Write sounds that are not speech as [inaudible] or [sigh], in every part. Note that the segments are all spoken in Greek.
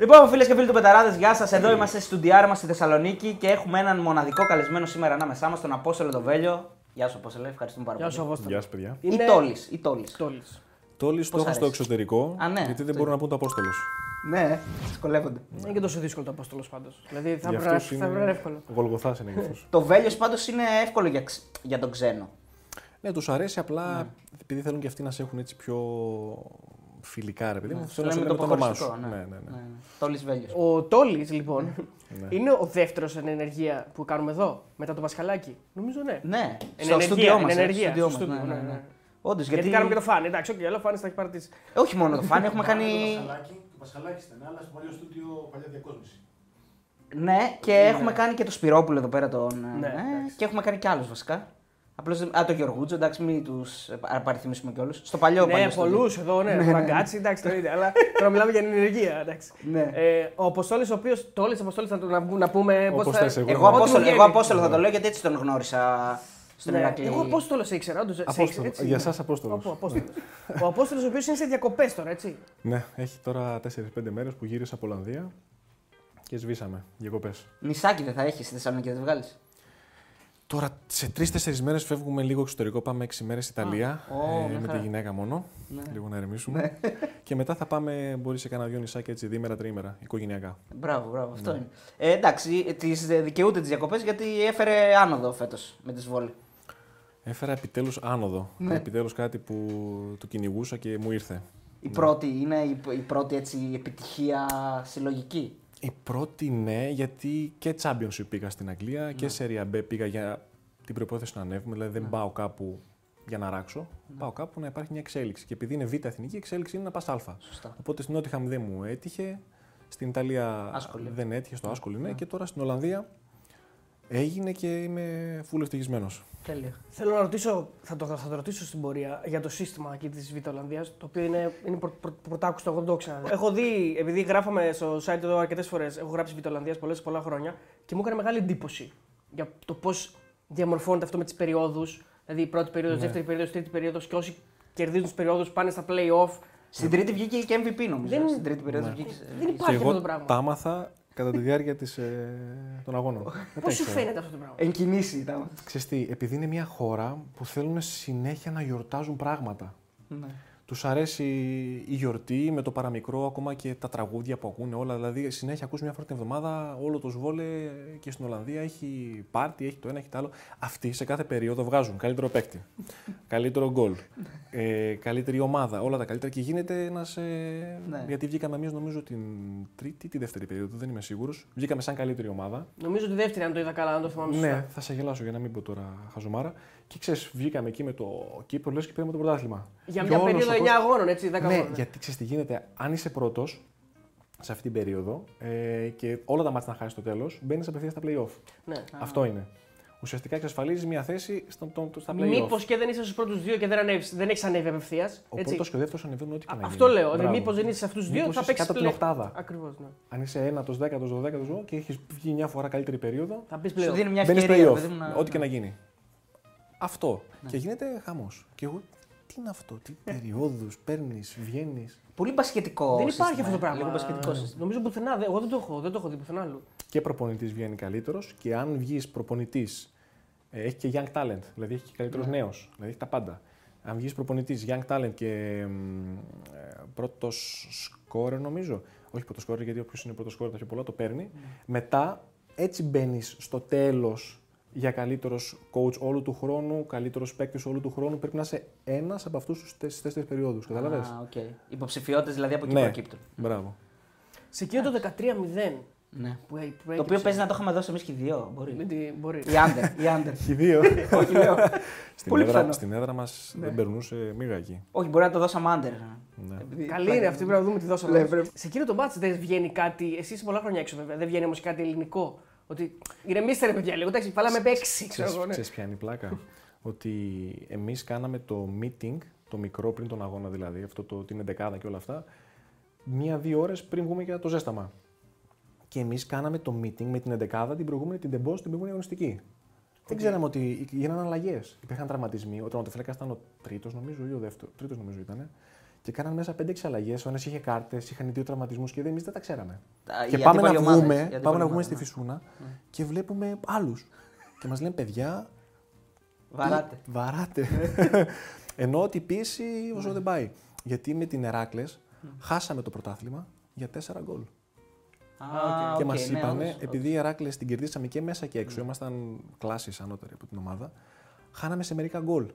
Λοιπόν, φίλες και φίλοι του Πεταράδες, γεια σας. Εδώ είμαστε στη Στουντιάρα μα στη Θεσσαλονίκη και έχουμε έναν μοναδικό καλεσμένο σήμερα ανάμεσά μας, τον Απόστολο Δοβέλιο. Γεια σου, Απόστολε, ευχαριστούμε πάρα Γεια πολύ. σου, Απόστολο. Γεια σα, παιδιά. Ή Τόλης. Ή Τόλης. Τόλης. Τόλι το έχω αρέσεις; στο εξωτερικό, Α, ναι. γιατί δεν μπορούν να πούν το Απόστολος. Ναι, δυσκολεύονται. Δεν είναι και τόσο δύσκολο το Απόστολος πάντως. Δηλαδή θα Για πρέπει αυτούς να θα πρέπει να είναι εύκολο. Γολγοθάς είναι για αυτούς. [laughs] Το Βέλιος πάντως είναι εύκολο για, ξ- για τον ξένο. ναι, τους αρέσει απλά επειδή θέλουν και αυτοί να σε έχουν έτσι πιο φιλικά, ρε παιδί μου. Ναι, Θέλουν να λέμε σε το λένε το όνομά αποχωριστικό, σου. ναι. Ναι, ναι, ναι. Τόλη Βέλιο. Ο Τόλη, λοιπόν, Ναι. είναι ο δεύτερος εν ενεργεία που κάνουμε εδώ μετά το Πασχαλάκι. Νομίζω ναι. Ναι, Εν στο ενεργεία, στούντιό εν μας. ενεργεία, στο Ναι, στούντιο, ναι, ναι, ναι. ναι. Όντως, Γιατί... γιατί. κάνουμε και το φαν. Εντάξει, όχι, αλλά ο φαν θα έχει πάρει τις... Όχι μόνο το φαν, έχουμε [laughs] κάνει. Το Πασχαλάκι, το Πασχαλάκι ήταν, αλλά στο παλιό στούντιο παλιά διακόσμηση. Ναι, και έχουμε κάνει και το Σπυρόπουλο εδώ πέρα τον. Ναι, Ναι, εντάξει. και έχουμε κάνει και άλλους βασικά. Απλώς. Α, το Γεωργούτζο, εντάξει, μην τους απαριθμήσουμε κι όλους. Στο παλιό Ναι, παλιό στούντιο. πολλούς εδώ, ναι. Φραγκάτσι, εντάξει, το ίδιο. Αλλά τώρα μιλάμε για ενεργεία, εντάξει. Ναι. Ε, ο Αποστόλης, ο οποίος. Τόλης Αποστόλης, να, το- να, να πούμε. Όπως πώς θες, εγώ Εγώ Ό,τι Απόστολο, βγαίνει. εγώ Απόστολο θα το λέω γιατί έτσι τον γνώρισα στον Ναι, Ηρακλή. εγώ Απόστολος σε ήξερα, όντως. Απόστολο. Για εσάς Απόστολος. Ο Απόστολος. Ο Απόστολος, ο οποίος είναι σε διακοπές τώρα, έτσι. Ναι, έχει τώρα 4-5 μέρες που γύρισα από Ολλανδία και σβήσαμε διακοπές. Νησάκι δεν θα έχεις στη Θεσσαλονίκη, δεν βγάλεις; Τώρα σε 3-4 μέρες φεύγουμε λίγο εξωτερικό. Πάμε 6 μέρες Ιταλία. ω, ε, μια με χαρά. τη γυναίκα μόνο. Ναι. Λίγο να ηρεμήσουμε. και μετά θα πάμε, μπορεί σε κάνα δυο νησάκια έτσι διήμερα, τριήμερα, οικογενειακά. Μπράβο, μπράβο, Ναι. αυτό είναι. Ε, εντάξει, τις δικαιούται τις διακοπές γιατί έφερε άνοδο φέτος με τη Σβόλη. Έφερα επιτέλους άνοδο. Ναι. Επιτέλους κάτι που το κυνηγούσα και μου ήρθε. Η Ναι. πρώτη είναι η, η πρώτη έτσι, επιτυχία συλλογική; Η πρώτη ναι, γιατί και Championship πήγα στην Αγγλία Ναι. και Serie B πήγα για την προπόθεση να ανέβουμε. Δηλαδή δεν πάω κάπου για να ράξω. Ναι. Πάω κάπου να υπάρχει μια εξέλιξη. Και επειδή είναι β' εθνική, η εξέλιξη είναι να πας Α. Σωστά. Οπότε στην Νότιχαμ δεν μου έτυχε. Στην Ιταλία Άσκολη. δεν έτυχε, στο Άσκολη ναι. Και τώρα στην Ολλανδία έγινε και είμαι full ευτυχισμένος. Τέλεια. Θέλω να ρωτήσω, θα το, θα το ρωτήσω στην πορεία για το σύστημα εκεί της Β' Ολλανδία, το οποίο είναι, είναι πρω, πρω, πρωτάκουστο, εγώ δεν το έχω ξαναδεί. Έχω δει, επειδή γράφαμε στο site εδώ αρκετές φορές, έχω γράψει Β' Ολλανδία πολλά χρόνια και μου έκανε μεγάλη εντύπωση για το πώς διαμορφώνεται αυτό με τις περιόδους. Δηλαδή η πρώτη περίοδος, Ναι. δεύτερη περίοδος, τρίτη περίοδος και όσοι κερδίζουν τι περιόδους πάνε στα playoff. Στην τρίτη βγήκε και MVP νομίζω. Δεν- Στην τρίτη περίοδος Ναι. βγήκε. Δεν Και υπάρχει αυτό εγώ το πράγμα. τα άμαθα κατά τη διάρκεια της, ε, των αγώνων. Δεν τα Πώς σου ήξερα. φαίνεται αυτό το πράγμα; Εν κινήσει ήταν. Ξέρεις τι, επειδή είναι μια χώρα που θέλουν συνέχεια να γιορτάζουν πράγματα. Ναι. Τους αρέσει η γιορτή με το παραμικρό, ακόμα και τα τραγούδια που ακούνε όλα. Δηλαδή, συνέχεια ακούς μια φορά την εβδομάδα όλο το σβόλε και στην Ολλανδία έχει πάρτι, έχει το ένα, έχει το άλλο. Αυτοί σε κάθε περίοδο βγάζουν καλύτερο παίκτη, καλύτερο γκολ, ε, καλύτερη ομάδα, όλα τα καλύτερα και γίνεται ένας. Ε, Ναι. Γιατί βγήκαμε εμείς, νομίζω, την τρίτη ή τη δεύτερη περίοδο, δεν είμαι σίγουρος. Βγήκαμε σαν καλύτερη ομάδα. Νομίζω ότι δεύτερη, αν το είδα καλά, αν το θυμάμαι σωστά. Ναι, θα σε γελάσω για να μην πω τώρα χαζομάρα. Και ξέρει, βγήκαμε εκεί με το κύπρο, λε και πήραμε το πρωτάθλημα. Για Και μια όλος περίοδο ο 9 κόσμος- αγώνων, έτσι, 10 Ναι, αγώνων. γιατί ξέρει τι γίνεται. Αν είσαι πρώτο σε αυτή την περίοδο ε, και όλα τα μάτια να χάσει στο τέλο, μπαίνει απευθεία στα playoff. Ναι. Αυτό είναι. Ουσιαστικά εξασφαλίζει μια θέση στο, το, το, στα playoff. Μήπω και δεν είσαι στου πρώτου δύο και δεν, ανέβεις, δεν έχει ανέβει απευθεία. Ο πρώτο και ο δεύτερο ανεβαίνουν ό,τι και να Αυτό γίνει. λέω. Δηλαδή, Μπράβο. μήπω δεν είσαι σε αυτού του δύο, Μήπως θα είσαι παίξει κάτω από την οκτάδα. Ακριβώ. Ναι. Αν είσαι ένατο, δέκατο, δωδέκατο και έχει βγει μια φορά καλύτερη περίοδο, Θα πει Σου πλέον. δίνει μια μπαίνει ευκαιρία. playoff. παιδί μου, να- Ό,τι και να γίνει. Αυτό. Και γίνεται χαμός. Και εγώ, τι είναι αυτό, τι περιόδους παίρνεις, βγαίνεις. Πολύ μπασχετικό. Δεν σύστημα, υπάρχει αυτό το ε. πράγμα. Λίγο μπασκετικό σύστημα. Νομίζω πουθενά. δεν- Εγώ δεν το έχω, δεν το έχω δει πουθενά αλλού. και προπονητής βγαίνει καλύτερος και αν βγεις προπονητής, ε, έχει και young talent, δηλαδή έχει και καλύτερος Ναι. νέος, δηλαδή έχει τα πάντα. Αν βγεις προπονητής, young talent και πρώτος σκόρερ, νομίζω. Όχι πρώτος σκόρερ, γιατί όποιος είναι πρώτος σκόρερ τα πιο πολλά το παίρνει. Ναι. Μετά έτσι μπαίνεις στο τέλος για καλύτερος coach όλου του χρόνου, καλύτερος παίκτης όλου του χρόνου. Πρέπει να είσαι ένας από αυτούς τους τέσσερι περιόδους. Κατάλαβε. Α, οκ. Υποψηφιότητες δηλαδή από εκεί Ναι, προκύπτουν. μπράβο. Σε εκείνο το 13-0 Ναι. που, που Το οποίο έκυψε- παίζει να το είχαμε δώσει εμείς και οι δύο. Μπορεί. Με τη- Μπορεί. Η άντερ. Η άντερ. Έχει δύο. [laughs] Όχι, λέω. στην, Πολύ έδρα, πιθανό. στην έδρα μας δεν περνούσε μίγα εκεί. Όχι, μπορεί να το δώσαμε άντερ. Ναι. Επειδή Καλή υπάρχει- είναι αυτή, πρέπει να δούμε τι δώσαμε. Ναι, πρέπει. Σε εκείνο το μπάτς δεν βγαίνει κάτι. Εσύ είσαι πολλά χρόνια έξω βέβαια. Δεν βγαίνει όμως κάτι ελληνικό. Ότι ηρεμήστε ρε παιδιά λίγο. Εντάξει, βάλαμε παίξει. Ξέρω Ξέρεις, εγώ. ναι. ξέρεις ποια είναι η πλάκα; ότι εμείς κάναμε το meeting, το μικρό πριν τον αγώνα δηλαδή, αυτό το, την εντεκάδα και όλα αυτά, μία-δύο ώρες πριν βγούμε για το ζέσταμα. Και εμείς κάναμε το meeting με την εντεκάδα την προηγούμενη, την τεμπό, την προηγούμενη αγωνιστική. Δεν ξέραμε ότι γίνανε αλλαγές. Υπήρχαν τραυματισμοί. Ο τερματοφύλακα ήταν ο τρίτος, νομίζω, ή ο δεύτερος. Τρίτος, νομίζω ήταν. Και κάναν μέσα 5-6 αλλαγέ. Ο ένας είχε κάρτες, είχαν δύο τραυματισμούς και εμείς δεν τα ξέραμε. Τα- και οι πάμε να, αντίπαλοι ομάδες, οι βγούμε, αντίπαλοι πάμε να βγούμε ομάδες, στη ναι. Φυσούνα και βλέπουμε άλλους. και μας λένε παιδιά, Βαράτε. Βαράτε. [laughs] Εννοώ ότι η πίεση όσο δεν πάει. Γιατί με την Εράκλες χάσαμε το πρωτάθλημα για 4 γκολ. Α, και οκ, μας ναι, είπανε, όντως, επειδή η Εράκλες την κερδίσαμε και μέσα και έξω, ήμασταν κλάσεις ανώτεροι από την ομάδα, χάναμε σε μερικά γκολ.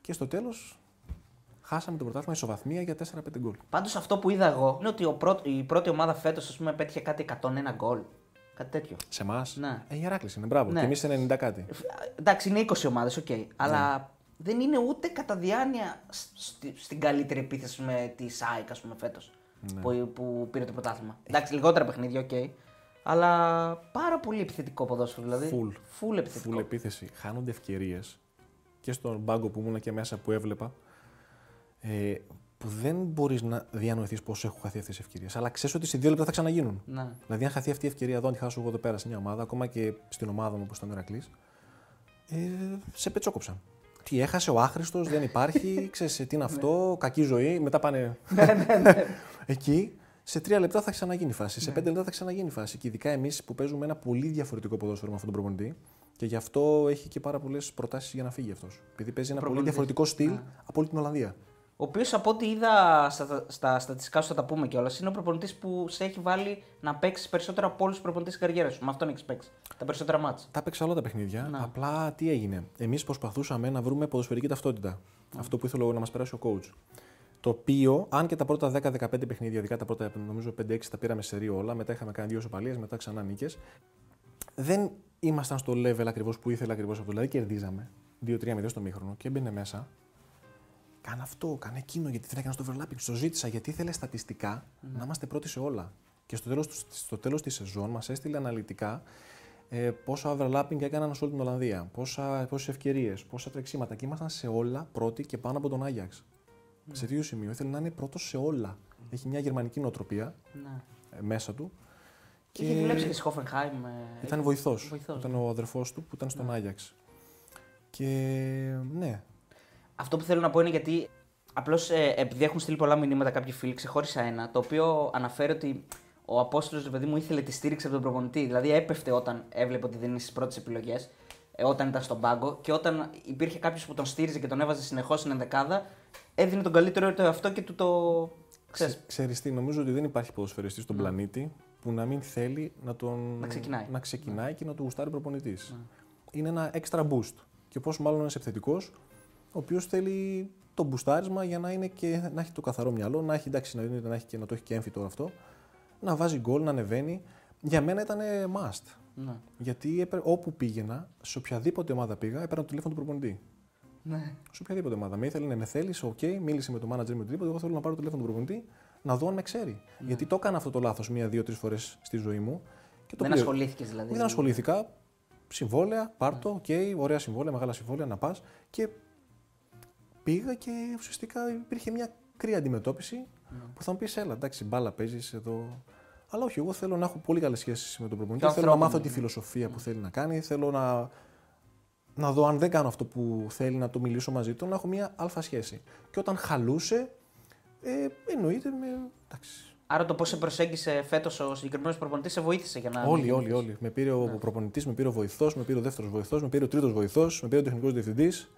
Και στο τέλος χάσαμε το πρωτάθλημα ισοβαθμία για 4-5 γκολ. Πάντως αυτό που είδα εγώ είναι ότι ο πρώτο, η πρώτη ομάδα φέτος πέτυχε κάτι 101 γκολ. Κάτι τέτοιο. Σε εμάς; Ναι. Ε, η Εράκλε είναι, μπράβο. Ναι. Και εμείς 90 κάτι. Ε, Εντάξει, είναι 20 ομάδες, οκ. Ναι. Αλλά δεν είναι ούτε κατά διάνοια σ- στη- στην καλύτερη επίθεση με την ΑΕΚ, ας πούμε, φέτος. Ναι. Που, που πήρε το πρωτάθλημα. Εντάξει, λιγότερα παιχνίδια, οκ. Αλλά πάρα πολύ επιθετικό ποδόσφαιρο. Δηλαδή, Φουλ. Φουλ επιθετικό. Φουλ επίθεση. Χάνονται ευκαιρίες και στον πάγκο που ήμουν και μέσα που έβλεπα. Ε, που δεν μπορείς να διανοηθείς πώς έχουν χαθεί αυτές τις ευκαιρίες. Αλλά ξέρεις ότι σε δύο λεπτά θα ξαναγίνουν. Ναι. Δηλαδή, αν χαθεί αυτή η ευκαιρία εδώ, αν τη χάσω εγώ εδώ πέρα σε μια ομάδα, ακόμα και στην ομάδα μου όπως ήταν ο Ηρακλής, ε, σε πετσόκοψαν. Τι έχασε ο άχρηστος, δεν υπάρχει, [laughs] ξέρεις τι είναι αυτό, κακή ζωή. Μετά πάνε. [laughs] [laughs] Εκεί σε τρία λεπτά θα ξαναγίνει η φάση. Σε πέντε λεπτά θα ξαναγίνει η φάση. Και ειδικά εμείς που παίζουμε ένα πολύ διαφορετικό ποδόσφαιρο με αυτόν τον προπονητή. Και γι' αυτό έχει και πάρα πολλές προτάσεις για να φύγει αυτός. Επειδή παίζει ένα πολύ Προπονητής. διαφορετικό στυλ από όλη την Ολλανδία. Ο οποίος από ό,τι είδα στα, στα στατιστικά σου θα τα πούμε κιόλας, είναι ο προπονητής που σε έχει βάλει να παίξεις περισσότερο από όλους τους προπονητές της καριέρας σου. Με αυτόν έχεις παίξει. Τα περισσότερα μάτσα. Τα έπαιξα όλα τα παιχνίδια. Να. Απλά τι έγινε. Εμείς προσπαθούσαμε να βρούμε ποδοσφαιρική ταυτότητα. Αυτό που ήθελε να μας περάσει ο coach. Το οποίο, αν και τα πρώτα 10-15 παιχνίδια, ειδικά τα πρώτα νομίζω 5-6 τα πήραμε σε ρίο όλα, μετά είχαμε κάνει δύο σοπαλίες, μετά ξανά νίκες. Δεν ήμασταν στο level ακριβώς που ήθελα ακριβώς αυτό. Δηλαδή κερδίζαμε 2-3-0 στο μήχρονο και έμπαινε μέσα. Κάνε αυτό, κάνε εκείνο, γιατί δεν έκανες το overlapping. Στο ζήτησα γιατί ήθελε στατιστικά να είμαστε πρώτοι σε όλα. Και στο τέλος, του- στο τέλος της σεζόν μας έστειλε αναλυτικά ε, πόσα overlapping έκαναν σε όλη την Ολλανδία, πόσα, πόσες ευκαιρίες, πόσα τρεξίματα. Και ήμασταν σε όλα πρώτοι και πάνω από τον Άγιαξ. Σε δύο σημείο ήθελε να είναι πρώτος σε όλα. Έχει μια γερμανική νοοτροπία Ναι. ε, μέσα του. Και... Είχε δουλέψει και στη Χόφενχάιμ. ε, Ήταν βοηθός. βοηθός, Ήταν ο αδερφός του που ήταν στον Άγιαξ. Και ναι, Αυτό που θέλω να πω είναι γιατί απλώς επειδή έχουν στείλει πολλά μηνύματα κάποιοι φίλοι, ξεχώρισα ένα το οποίο αναφέρει ότι ο Απόστολος, ρε παιδί μου, ήθελε τη στήριξη από τον προπονητή. Δηλαδή έπεφτε όταν έβλεπε ότι δεν είναι στις πρώτες επιλογές, όταν ήταν στον πάγκο και όταν υπήρχε κάποιος που τον στήριζε και τον έβαζε συνεχώς στην ενδεκάδα, έδινε τον καλύτερο το εαυτό και του το. Ξέρεις, Ξε- Ξέρεις τι, νομίζω ότι δεν υπάρχει ποδοσφαιριστής στον πλανήτη που να μην θέλει να, τον... Να ξεκινάει. Ναι. να ξεκινάει και να του γουστάρει προπονητής. Είναι ένα extra boost. Και πόσο μάλλον ένας επιθετικός, ο οποίος θέλει το μπουστάρισμα για να, είναι και, να έχει το καθαρό μυαλό, να έχει, εντάξει, να, είναι- να, έχει και, να το έχει και έμφυτο αυτό, να βάζει γκολ, να ανεβαίνει. Για μένα ήταν must. ναι. Γιατί έπαι- όπου πήγαινα, σε οποιαδήποτε ομάδα πήγα, έπαιρνα το τηλέφωνο του προπονητή. Ναι. Σε οποιαδήποτε ομάδα. Με ήθελε, ναι, με θέλεις, οκ, μίλησε με τον μάνατζερ με οτιδήποτε. Εγώ θέλω να πάρω το τηλέφωνο του προπονητή, να δω αν με ξέρει. Γιατί το έκανα αυτό το λάθος μία, δύο, τρεις φορές στη ζωή μου. Και το Δεν πληρω- ασχολήθηκες δηλαδή. Δεν ασχολήθηκα. Συμβόλαια, πάρ' το, οκ, ωραία συμβόλαια, μεγάλα συμβόλαια, να πας. Και πήγα και ουσιαστικά υπήρχε μια κρύα αντιμετώπιση που θα μου πεις: Έλα, εντάξει, μπάλα παίζεις εδώ. Αλλά όχι, εγώ θέλω να έχω πολύ καλές σχέσεις με τον προπονητή. Και Θέλω να ανθρώπινο, μάθω τη ναι. φιλοσοφία που θέλει να κάνει. Θέλω να, να δω αν δεν κάνω αυτό που θέλει να το μιλήσω μαζί του, να έχω μια άλφα σχέση. Και όταν χαλούσε, ε, εννοείται με. Εντάξει, Άρα το πώς σε προσέγγισε φέτος ο συγκεκριμένος προπονητής σε βοήθησε για να. Όλοι, μην όλοι, γίνεις. όλοι. Με πήρε ο προπονητής, με πήρε ο βοηθός, με πήρε ο δεύτερος βοηθός, με πήρε ο τρίτος βοηθός, με πήρε ο τεχνικός διευθυντής.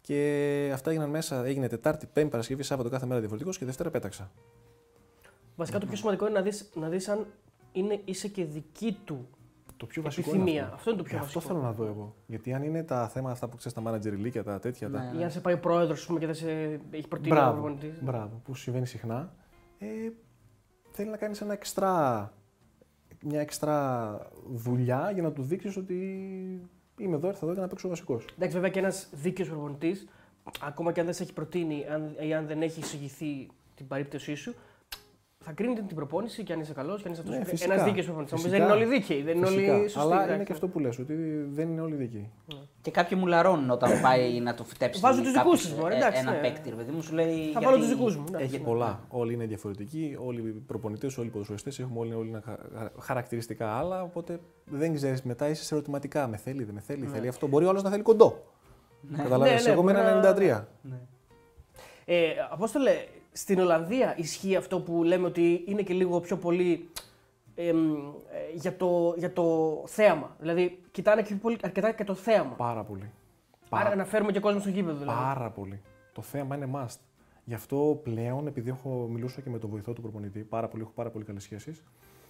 Και αυτά έγιναν μέσα. Έγινε Τετάρτη, Πέμπτη, Παρασκευή, Σάββατο κάθε μέρα διαφορετικός και Δευτέρα πέταξα. Βασικά το πιο σημαντικό είναι να δεις, να δεις αν είναι, είσαι και δική του Το πιο βασικό. είναι επιθυμία. αυτό. Αυτό είναι το πιο Ε, αυτό βασικό. θέλω να δω εγώ. Γιατί αν είναι τα θέματα αυτά που ξέρεις, τα manager ηλίκια, τα τέτοια. Τα... Ή αν σε πάει ο πρόεδρος και δεν σε έχει προτείνει ο Μπράβο, προπονητής. μπράβο, που συμβαίνει συχνά. Ε, θέλει να κάνεις ένα εξτρά, μια εξτρά δουλειά για να του δείξεις ότι είμαι εδώ, ήρθα εδώ για να παίξω βασικός. Εντάξει, βέβαια και ένας δίκαιος προπονητής, ακόμα και αν δεν σε έχει προτείνει αν, ή αν δεν έχει εισηγηθεί την περίπτωσή σου, θα κρίνει την προπόνηση και αν είσαι καλός και αν είσαι αυτός. Ναι, ένα φυσικά. δίκαιο προπονητή. Όμω Φυσικά. δεν είναι όλοι δίκαιοι, δεν είναι Φυσικά. όλοι σωστοί. Αλλά εντάξει. είναι και αυτό που λες, ότι δεν είναι όλοι δίκαιοι. Και κάποιοι μου λαρώνουν όταν [coughs] πάει να του φυτέψει. Βάζουν τους κάποιος, δικούς τους, μωρέ, ε, εντάξει, Ένα ναι. παίκτη, ρε παιδί μου, σου λέει. Θα γιατί- βάλω τους δικούς μου. εντάξει. Έχει πολλά. Όλοι είναι διαφορετικοί, όλοι οι προπονητές, όλοι οι ποδοσφαιριστές έχουμε όλοι, όλοι ένα χα- χαρακτηριστικά άλλα. Οπότε δεν ξέρεις μετά, είσαι σε ερωτηματικά. Με θέλει, δεν με θέλει, θέλει αυτό. Μπορεί ο άλλος να θέλει κοντό. Καταλαβαίνεις, Ναι, ναι, εγώ με μπορεί ένα να- 93. Ε, Απόστολε, στην Ολλανδία ισχύει αυτό που λέμε ότι είναι και λίγο πιο πολύ εμ, ε, για, το, για το θέαμα. Δηλαδή, κοιτάνε και πολύ, αρκετά και το θέαμα. Πάρα πολύ. Άρα να φέρουμε και κόσμο στο γήπεδο. Δηλαδή. Πάρα πολύ. Το θέμα είναι must. Γι' αυτό πλέον, επειδή έχω μιλούσα και με τον βοηθό του προπονητή, πάρα πολύ, έχω πάρα πολύ καλές σχέσεις,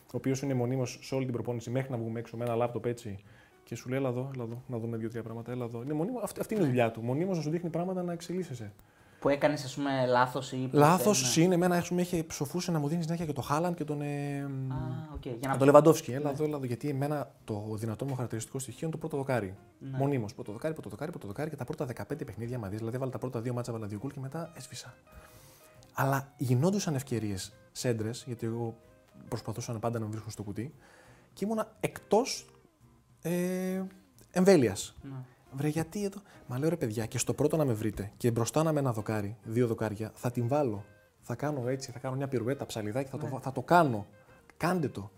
ο οποίος είναι μονίμως σε όλη την προπόνηση μέχρι να βγούμε έξω με ένα λάπτοπ έτσι και σου λέει: Έλα εδώ, έλα εδώ, να δούμε δύο-τρία πράγματα. Έλα εδώ. Είναι μονίμως, αυτή, αυτή είναι η δουλειά του. Μονίμως να σου δείχνει πράγματα να εξελίσσεσαι. Που έκανες, ας πούμε, λάθος ή. Λάθος ναι. είναι, εμένα έχουμε έχει ψοφούσε να μου δίνει συνέχεια και το Χάλαντ και τον. Ε, Α, οκ. Για και να τον Λεβαντόφσκι. Έλα εδώ, έλα εδώ. Γιατί εμένα το δυνατό μου χαρακτηριστικό στοιχείο είναι το πρώτο δοκάρι. Ναι. Μονίμως. Πρώτο δοκάρι, πρώτο δοκάρι, πρώτο δοκάρι και τα πρώτα 15 παιχνίδια μαζί. Δηλαδή, έβαλα τα πρώτα δύο μάτσα, έβαλα δύο γκολ και μετά έσβησα. Αλλά γινόντουσαν ευκαιρίες σέντρε, γιατί εγώ προσπαθούσα πάντα να με βρίσκουν στο κουτί και ήμουνα εκτός ε, εμβέλειας. Ναι. Βρε, γιατί εδώ; Μα λέω ρε παιδιά, και στο πρώτο να με βρείτε και μπροστά να με ένα δοκάρι, δύο δοκάρια, θα την βάλω. Θα κάνω έτσι, θα κάνω μια πυρουέτα, ψαλιδάκι, θα, το, θα το κάνω. Κάντε το.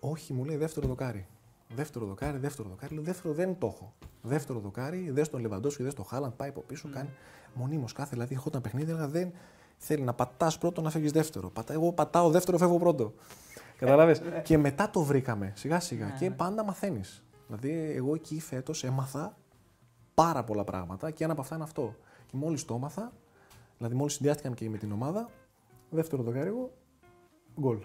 Όχι, μου λέει δεύτερο δοκάρι. Δεύτερο δοκάρι, δεύτερο δοκάρι. Λέω δεύτερο δεν το έχω. Δεύτερο δοκάρι, δες τον Λεβαντόσκι, δες τον Χάλαντ, πάει από πίσω, κάνει μονίμως κάθε. Δηλαδή, έχω ένα παιχνίδι, αλλά δεν θέλει να πατάς πρώτο να φεύγεις δεύτερο. Πατά, εγώ πατάω δεύτερο, φεύγω πρώτο. Κατάλαβε. και μετά το βρήκαμε σιγά σιγά και πάντα μαθαίνεις. Δηλαδή, εγώ εκεί φέτος έμαθα πάρα πολλά πράγματα και ένα από αυτά είναι αυτό. Και μόλις το έμαθα, δηλαδή μόλις συνδυάστηκαν και με την ομάδα, δεύτερο δοκάρι εγώ, γκολ.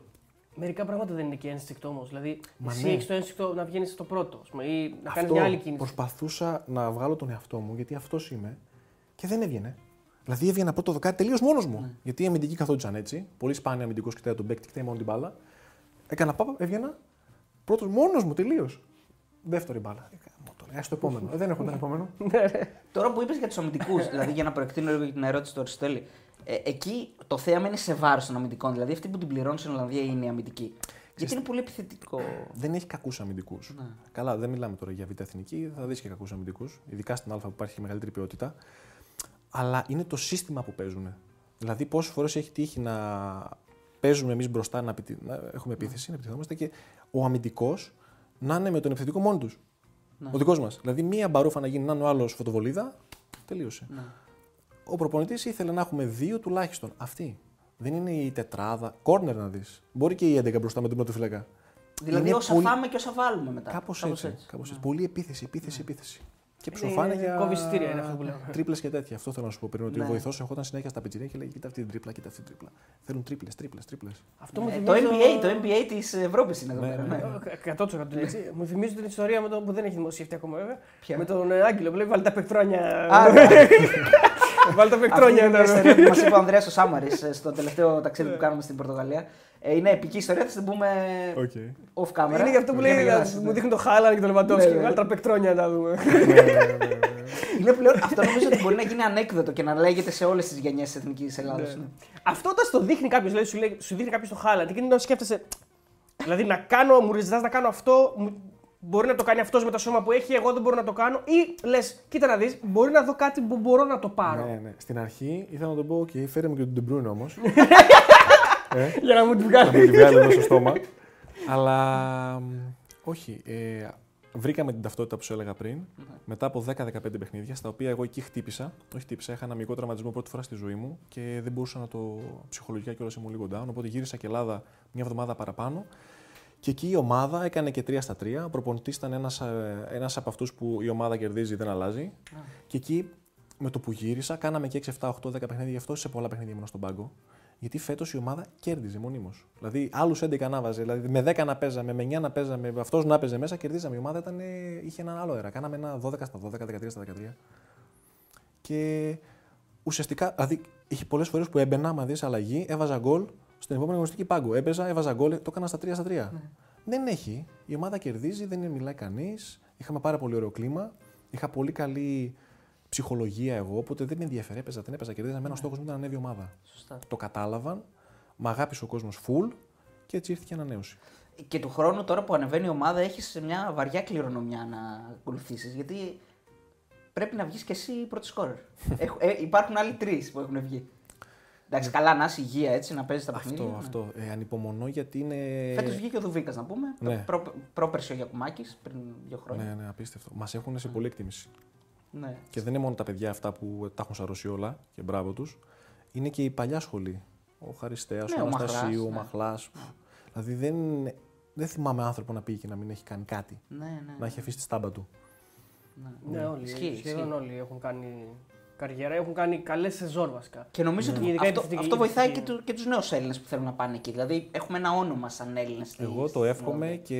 Μερικά πράγματα δεν είναι και ένστικτο όμως. Δηλαδή, Μα εσύ ναι. έχεις το ένστικτο να βγαίνεις στο πρώτο ας πούμε, ή να κάνεις Αυτό μια άλλη κίνηση. προσπαθούσα να βγάλω τον εαυτό μου, γιατί αυτός είμαι, και δεν έβγαινε. Δηλαδή έβγαινα πρώτο δοκάρι τελείως μόνος μου. Ναι. Γιατί οι αμυντικοί καθόντουσαν έτσι. Πολύ σπάνια αμυντικός κοιτάει τον παίκτη, κοιτάει μόνο την μπάλα. Έκανα πάπα, έβγαινα πρώτος μόνος μου τελείως. Δεύτερη μπάλα. Ε, στο επόμενο. Ε, δεν έχω τον επόμενο. [laughs] Τώρα που είπες για τους αμυντικούς, δηλαδή για να προεκτείνω λίγο την ερώτηση του Αριστοτέλη, ε, εκεί το θέαμα είναι σε βάρος των αμυντικών. Δηλαδή αυτοί που την πληρώνουν στην Ολλανδία είναι οι αμυντικοί. Γιατί είναι πολύ επιθετικό. δεν έχει κακούς αμυντικούς. Ναι. Καλά, δεν μιλάμε τώρα για β' εθνική, θα δεις και κακούς αμυντικούς. Ειδικά στην Α που υπάρχει μεγαλύτερη ποιότητα. Αλλά είναι το σύστημα που παίζουν. Δηλαδή, πόσες φορές έχει τύχει να παίζουμε εμείς μπροστά, να, επιτι- να έχουμε επίθεση, να επιτυχόμαστε και ο αμυντικός να είναι με τον επιθετικό μόνο τους. Ναι. Ο δικός μας. Δηλαδή, μία μπαρούφα να γίνει να είναι ο άλλος φωτοβολίδα, τελείωσε. Ναι. Ο προπονητής ήθελε να έχουμε δύο τουλάχιστον. Αυτή. Δεν είναι η τετράδα. Κόρνερ να δεις. Μπορεί και η 11 μπροστά με τον πρώτο φυλακά. Δηλαδή Είναι όσα πολύ- φάμε και όσα βάλουμε μετά. Κάπως έτσι. Κάπως έτσι. Πολύ επίθεση, επίθεση, επίθεση. Και Είναι- ψοφάνε για. κόβει εισιτήρια, είναι αυτό που λέμε. Τρίπλες και τέτοια. Αυτό θέλω να σου πω πριν. Ότι Ναι. ο βοηθό ερχόταν συνέχεια στα πιτσιρία και λέει: Κοίτα αυτή την τρίπλα, κοίτα αυτή την τρίπλα. Θέλουν τρίπλες, τρίπλες, τρίπλες. Αυτό μου Ε, θυμίζει. το NBA, το NBA της Ευρώπης είναι εδώ Ναι, πέρα. ναι. ναι. 100% έτσι. Μου θυμίζει την ιστορία με τον, που δεν έχει δημοσιευτεί ακόμα βέβαια. Ποια; Με τον ε, Άγγελο που λέει βάλει τα παιχτρόνια. Α, ναι. [laughs] Βάλει τα Αυτή παιχτρόνια. είναι μια ναι. ιστορία που μας είπε ο Ανδρέας ο Σάμαρης στο τελευταίο ταξίδι που κάναμε στην Πορτογαλία. Ε, Είναι επική ιστορία, θα την πούμε Okay. off camera. Είναι γι' αυτό που Για να λέει, γελάσεις, μου ναι. δείχνει το Χάλαν και το Λεβαντόφσκι. Ναι, ναι. Βάλει τα παιχτρόνια να τα δούμε. Είναι πλέον, αυτό νομίζω ότι μπορεί να γίνει ανέκδοτο και να λέγεται σε όλες τις γενιές της Εθνικής Ελλάδα. Ναι. Αυτό όταν στο δείχνει κάποιος, δηλαδή σου, λέει, σου δείχνει κάποιος το Χάλαντ και να σκέφτεσαι. Δηλαδή να κάνω, μου ζητά να κάνω αυτό, μου- μπορεί να το κάνει αυτός με το σώμα που έχει, εγώ δεν μπορώ να το κάνω. Ή λες, κοίτα να δεις, μπορεί να δω κάτι που μπορώ να το πάρω. Ναι, ναι. Στην αρχή ήθελα να τον πω: OK, φέρε μου και τον Ντεμπρούν όμως. [laughs] Για να μου τη να βγάλει. μου τη βγάλει εδώ στο στόμα. Αλλά μ, όχι. Ε, βρήκαμε την ταυτότητα που σου έλεγα πριν. Μετά από 10-15 παιχνίδια, στα οποία εγώ εκεί χτύπησα. Όχι χτύπησα, είχα ένα μικρό τραυματισμό πρώτη φορά στη ζωή μου και δεν μπορούσα να το ψυχολογικά κιόλα ήμουν λίγο down. Οπότε γύρισα και Ελλάδα μια εβδομάδα παραπάνω. Και εκεί η ομάδα έκανε και 3 στα 3. Ο προπονητής ήταν ένας ένας από αυτούς που η ομάδα κερδίζει, δεν αλλάζει. Και εκεί με το που γύρισα, κάναμε και 6, 7, 8, 10 παιχνίδια. Γι' αυτό σε πολλά παιχνίδια ήμουν στον πάγκο. Γιατί φέτος η ομάδα κέρδιζε μονίμως. Δηλαδή, άλλους 11 να βάζε. Δηλαδή, με 10 να παίζαμε, με 9 να παίζαμε, με αυτός να παίζε μέσα, κερδίζαμε. Η ομάδα ήταν, ε, είχε ένα άλλο αέρα. Κάναμε ένα 12 στα 12, 13 στα 13. Και ουσιαστικά, δηλαδή, είχε πολλές φορές που έμπαινα, άμα δεις αλλαγή, έβαζα γκολ στην επόμενη αγωνιστική πάγκο. Έπαιζα, έβαζα γκολ, το έκανα στα 3 στα 3. Δεν έχει. Η ομάδα κερδίζει, δεν μιλάει κανείς. Είχαμε πάρα πολύ ωραίο κλίμα. Είχα πολύ καλή ψυχολογία εγώ, οπότε δεν με ενδιαφέρε. Έπαιζα, δεν έπαιζα, κερδίζαμε. Ένα στόχο μου ήταν να ανέβει η ομάδα. Σωστά. Το κατάλαβαν, μ' αγάπησε ο κόσμος full και έτσι ήρθε και η ανανέωση. Και του χρόνου τώρα που ανεβαίνει η ομάδα έχεις μια βαριά κληρονομιά να ακολουθήσεις. Γιατί πρέπει να βγεις και εσύ πρώτη σκόρερ. [laughs] Έχ- ε, υπάρχουν άλλοι τρεις που έχουν βγει. Εντάξει, καλά να είσαι υγεία έτσι, να παίζεις τα παιχνίδια. Αυτό, αυτό. Ε, ανυπομονώ γιατί είναι. Φέτος βγήκε ο Δουβίκας να πούμε. Ναι. Προ, πρόπερσι ο Γιακουμάκης πριν δύο χρόνια. Ναι, ναι, απίστευτο. Μας έχουν σε πολλή εκτίμηση. Ναι. Και δεν είναι μόνο τα παιδιά αυτά που τα έχουν σαρώσει όλα και μπράβο τους. είναι και η παλιά σχολή. Ο Χαριστέας, Ναι, ο ο Μαχλάς, Αναστασίου, ο ναι. Μαχλά. Δηλαδή δεν, δεν θυμάμαι άνθρωπο να πήγε και να μην έχει κάνει κάτι. Ναι, ναι. Να έχει αφήσει τη στάμπα του. Ναι, όλοι. Ισχύει, σχεδόν ισχύει. όλοι έχουν κάνει καριέρα, έχουν κάνει καλές σεζόν βασικά. Και νομίζω Ναι. ότι Ειδικά αυτό, η θετική- αυτό η βοηθάει και, θετική- του, και τους νέους Έλληνες που θέλουν να πάνε εκεί. Δηλαδή έχουμε ένα όνομα σαν Έλληνες. Εγώ το εύχομαι και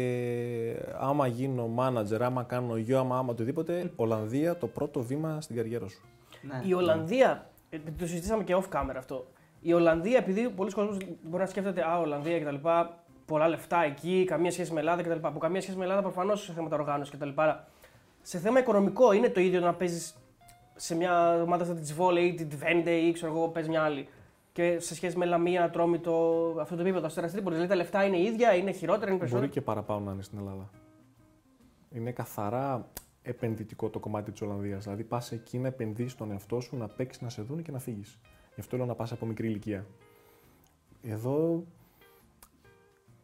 άμα γίνω manager, άμα κάνω γιο, άμα, άμα οτιδήποτε, Ολλανδία το πρώτο βήμα στην καριέρα σου. Ναι. Η Ολλανδία, ε, το συζητήσαμε και off camera αυτό. Η Ολλανδία, επειδή πολλοί κόσμοι μπορεί να σκέφτεται Α, Ολλανδία κτλ. Πολλά λεφτά εκεί, καμία σχέση με Ελλάδα κτλ. Που καμία σχέση με Ελλάδα προφανώς σε θέματα οργάνωση κτλ. Αλλά σε θέμα οικονομικό είναι το ίδιο να παίζεις σε μια ομάδα σαν τη Βόλε ή την Twente ή ξέρω εγώ, παίζει μια άλλη. Και σε σχέση με Λαμία, Τρόμητο, αυτό το επίπεδο, Αστέρα Τρίπολη. Δηλαδή τα λεφτά είναι ίδια, είναι χειρότερα, είναι Μπορεί περισσότερα. και παραπάνω να είναι στην Ελλάδα. Είναι καθαρά επενδυτικό το κομμάτι της Ολλανδίας. Δηλαδή, πας εκεί να επενδύσεις τον εαυτό σου, να παίξεις, να σε δουν και να φύγεις. Γι' αυτό λέω να πας από μικρή ηλικία. Εδώ